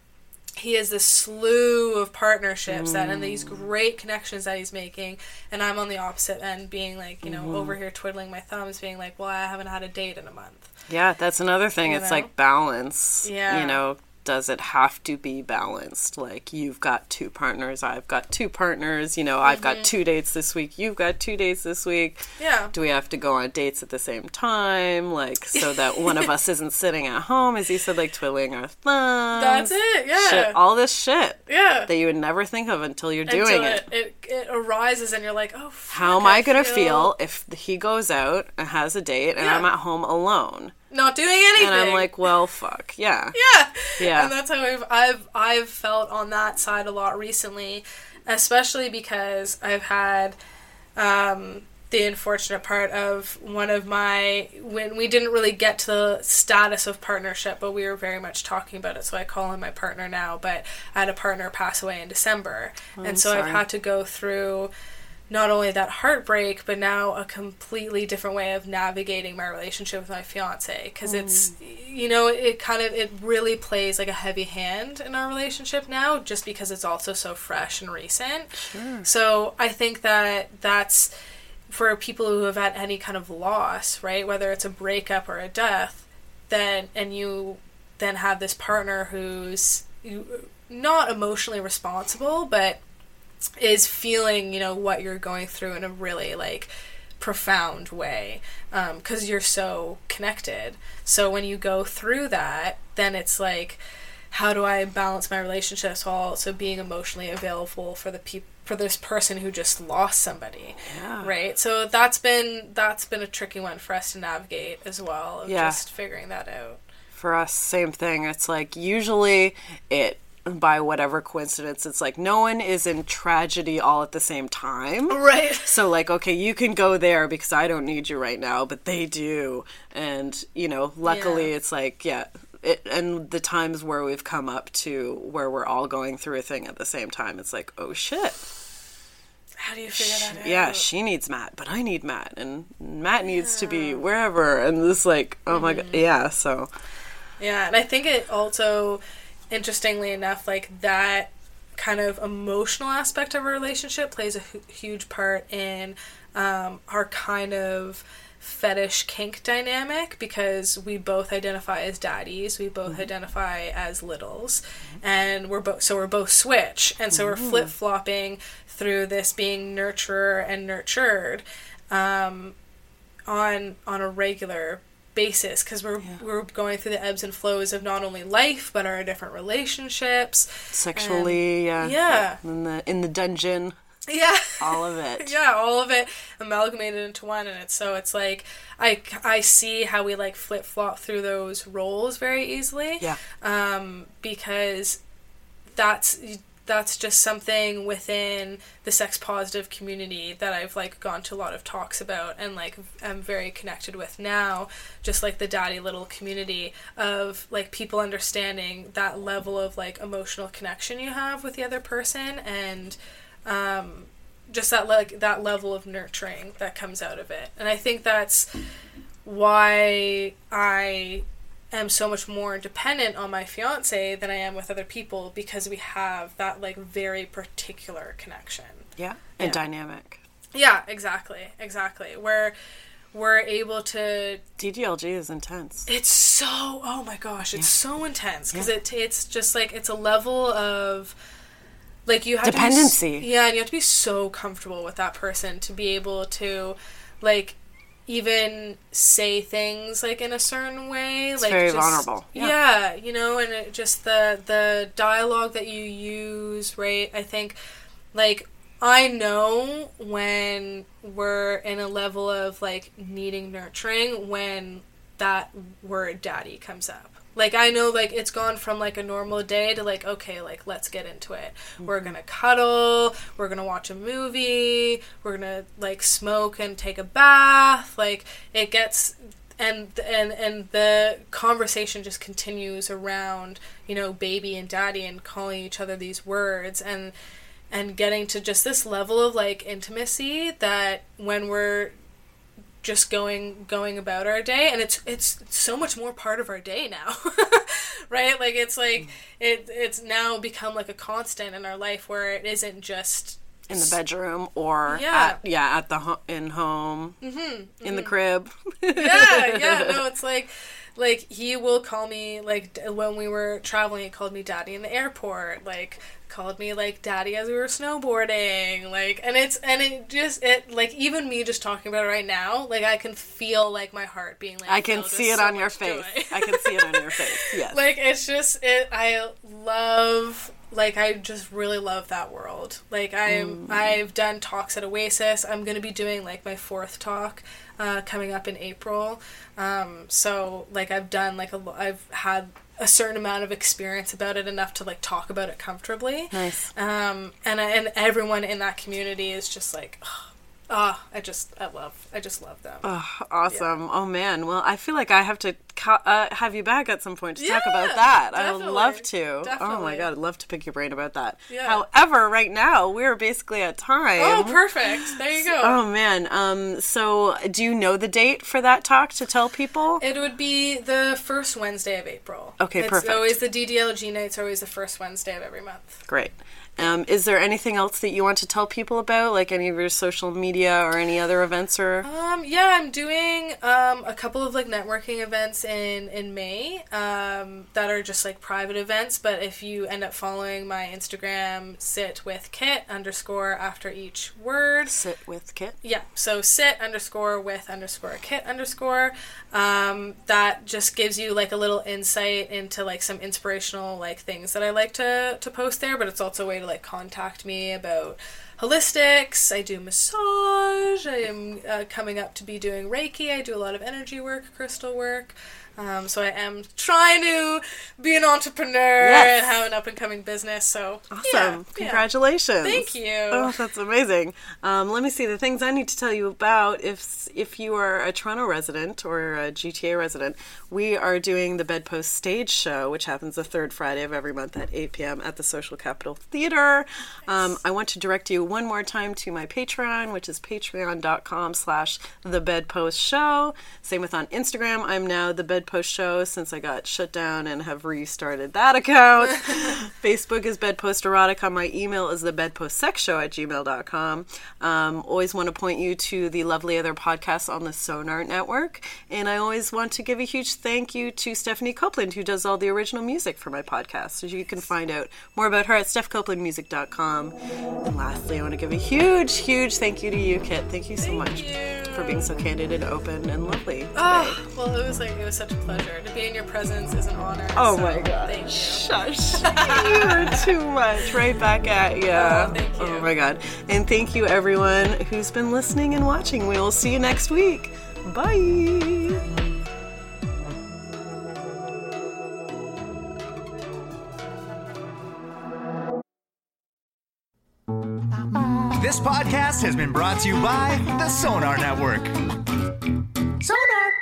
he has this slew of partnerships that and these mm. great connections that he's making. And i'm on the opposite end being like you know mm-hmm. over here twiddling my thumbs being like well i haven't had a date in a month Yeah, that's another thing. You it's know? like balance. Yeah. You know, does it have to be balanced? Like you've got two partners, I've got two partners, you know, I've Mm-hmm. got two dates this week, you've got two dates this week. yeah Do we have to go on dates at the same time? Like so that one of us isn't sitting at home, as you said, like twiddling our thumbs. that's it yeah Shit, all this shit yeah that you would never think of until you're doing Until it. it, it it arises and you're like oh How am I gonna feel if he goes out and has a date and Yeah. I'm at home alone? Not doing anything And I'm like, well, fuck, yeah. yeah Yeah. and that's how I've I've I've felt on that side a lot recently, especially because I've had um, the unfortunate part of one of my when we didn't really get to the status of partnership, but we were very much talking about it. So I call him my partner now. But I had a partner pass away in December, and so I've had to go through not only that heartbreak, but now a completely different way of navigating my relationship with my fiance. Because it's, mm. you know, it kind of, it really plays like a heavy hand in our relationship now, just because it's also so fresh and recent. Sure. So I think that that's for people who have had any kind of loss, right? Whether it's a breakup or a death, then, and you then have this partner who's not emotionally responsible, but is feeling you know what you're going through in a really like profound way um, because you're so connected so when you go through that then it's like how do i balance my relationships while also being emotionally available for the people for this person who just lost somebody Yeah. right so that's been that's been a tricky one for us to navigate as well of Yeah. just figuring that out For us, same thing. It's like usually it by whatever coincidence, it's like no one is in tragedy all at the same time. right So like, okay, you can go there because I don't need you right now, but they do. And, you know, luckily Yeah. it's like, yeah, it, and the times where we've come up to where we're all going through a thing at the same time, it's like, oh shit. how do you figure that out Yeah, she needs Matt, but I need Matt, and Matt needs to be wherever. And this, like, oh my god, mm-hmm. yeah. So Yeah, and I think it also, interestingly enough, like that kind of emotional aspect of a relationship plays a hu- huge part in um, our kind of fetish kink dynamic because we both identify as daddies, we both identify as littles, and we're both so we're both switch, and so we're flip flopping through this being nurturer and nurtured. Um, on on a regular basis because we're we're going through the ebbs and flows of not only life but our different relationships. sexually, yeah, yeah. in the in the dungeon, Yeah. all of it. yeah, all of it amalgamated into one, and it's so it's like I I see how we like flip flop through those roles very easily. Yeah. Um, because that's that's just something within the sex positive community that I've like gone to a lot of talks about and like I'm very connected with now just like the daddy little community of like people understanding that level of like emotional connection you have with the other person and um just that like that level of nurturing that comes out of it. And I think that's why I am so much more dependent on my fiance than I am with other people because we have that like very particular connection. Yeah. And Yeah. dynamic. Yeah, exactly. Exactly. Where we're able to DDLG is intense. it's so oh my gosh, it's so intense because Yeah. it it's just like it's a level of like you have to be Dependency. yeah, and you have to be so comfortable with that person to be able to like even say things like in a certain way like very just- vulnerable. Yeah. yeah. you know and it just the the dialogue that you use right i think like i know when we're in a level of like needing nurturing when that word daddy comes up like i know like it's gone from like a normal day to like okay like let's get into it. We're mm-hmm. gonna cuddle we're gonna watch a movie we're gonna like smoke and take a bath. Like it gets and and and the conversation just continues around you know baby and daddy and calling each other these words and and getting to just this level of like intimacy that when we're just going going about our day and it's it's so much more part of our day now right like it's like it it's now become like a constant in our life where it isn't just in the bedroom or Yeah. at, yeah at the ho- in home mm-hmm, in the crib yeah, yeah. No, it's like, like he will call me like when we were traveling. He called me daddy in the airport. Like called me like daddy as we were snowboarding. Like, and it's and it just it like even me just talking about it right now. Like I can feel like my heart being like i can see it so on your face i can see it on your face yes like it's just it i love like i just really love that world like i'm Mm. i've done talks at oasis i'm going to be doing like my fourth talk uh, coming up in april um, so like i've done like a i've had a certain amount of experience about it enough to like talk about it comfortably. Nice. Um, and I- and everyone in that community is just like ah i just i love i just love them Oh, awesome. Oh man. Well, I feel like I have to co- uh, have you back at some point to talk about that. I would love to. Oh my god, I'd love to pick your brain about that. Yeah. However, right now we're basically at time. oh perfect there you go Oh man. Um so do you know the date for that talk to tell people? It would be the first Wednesday of April. Okay, it's perfect. always the DDLG nights are always the first Wednesday of every month. Great. Um, is there anything else that you want to tell people about, like any of your social media or any other events or? Um, yeah, I'm doing um, a couple of like networking events in in May um, that are just like private events. But if you end up following my Instagram, sit with Kit underscore after each word. Sit with Kit. Yeah, so sit underscore with underscore kit underscore. Um, that just gives you like a little insight into like some inspirational like things that I like to to post there, but it's also a way to like contact me about holistics. I do massage. I am uh, coming up to be doing Reiki. I do a lot of energy work, crystal work. Um, so I am trying to be an entrepreneur Yes. and have an up and coming business. So Awesome. yeah, yeah. Congratulations. Thank you. Oh, that's amazing. Um, let me see the things I need to tell you about. If if you are a Toronto resident or a GTA resident, we are doing the Bedpost Stage Show, which happens the third Friday of every month at 8 p.m. at the Social Capital Theater. Um, I want to direct you one more time to my Patreon, which is patreon.com slash the Bedpost Show. Same with on Instagram. I'm now the Bedpost Post show since I got shut down and have restarted that account. Facebook is Bedpost Erotica. My email is the Bedpost Sex Show at gmail.com. Um, always want to point you to the lovely other podcasts on the Sonar Network. And I always want to give a huge thank you to Stephanie Copeland, who does all the original music for my podcast. So you can find out more about her at stephcopelandmusic.com. And lastly, I want to give a huge, huge thank you to you, Kit. Thank you so much you. for being so candid and open and lovely. Today. Oh, well, it was like it was such a pleasure to be in your presence. Is an honor. Oh so my god. Thank you. Shush. You're too much. Right back at ya. Oh, thank you. Oh my god. And thank you everyone who's been listening and watching. We will see you next week. Bye. This podcast has been brought to you by the Sonar Network. Sonar!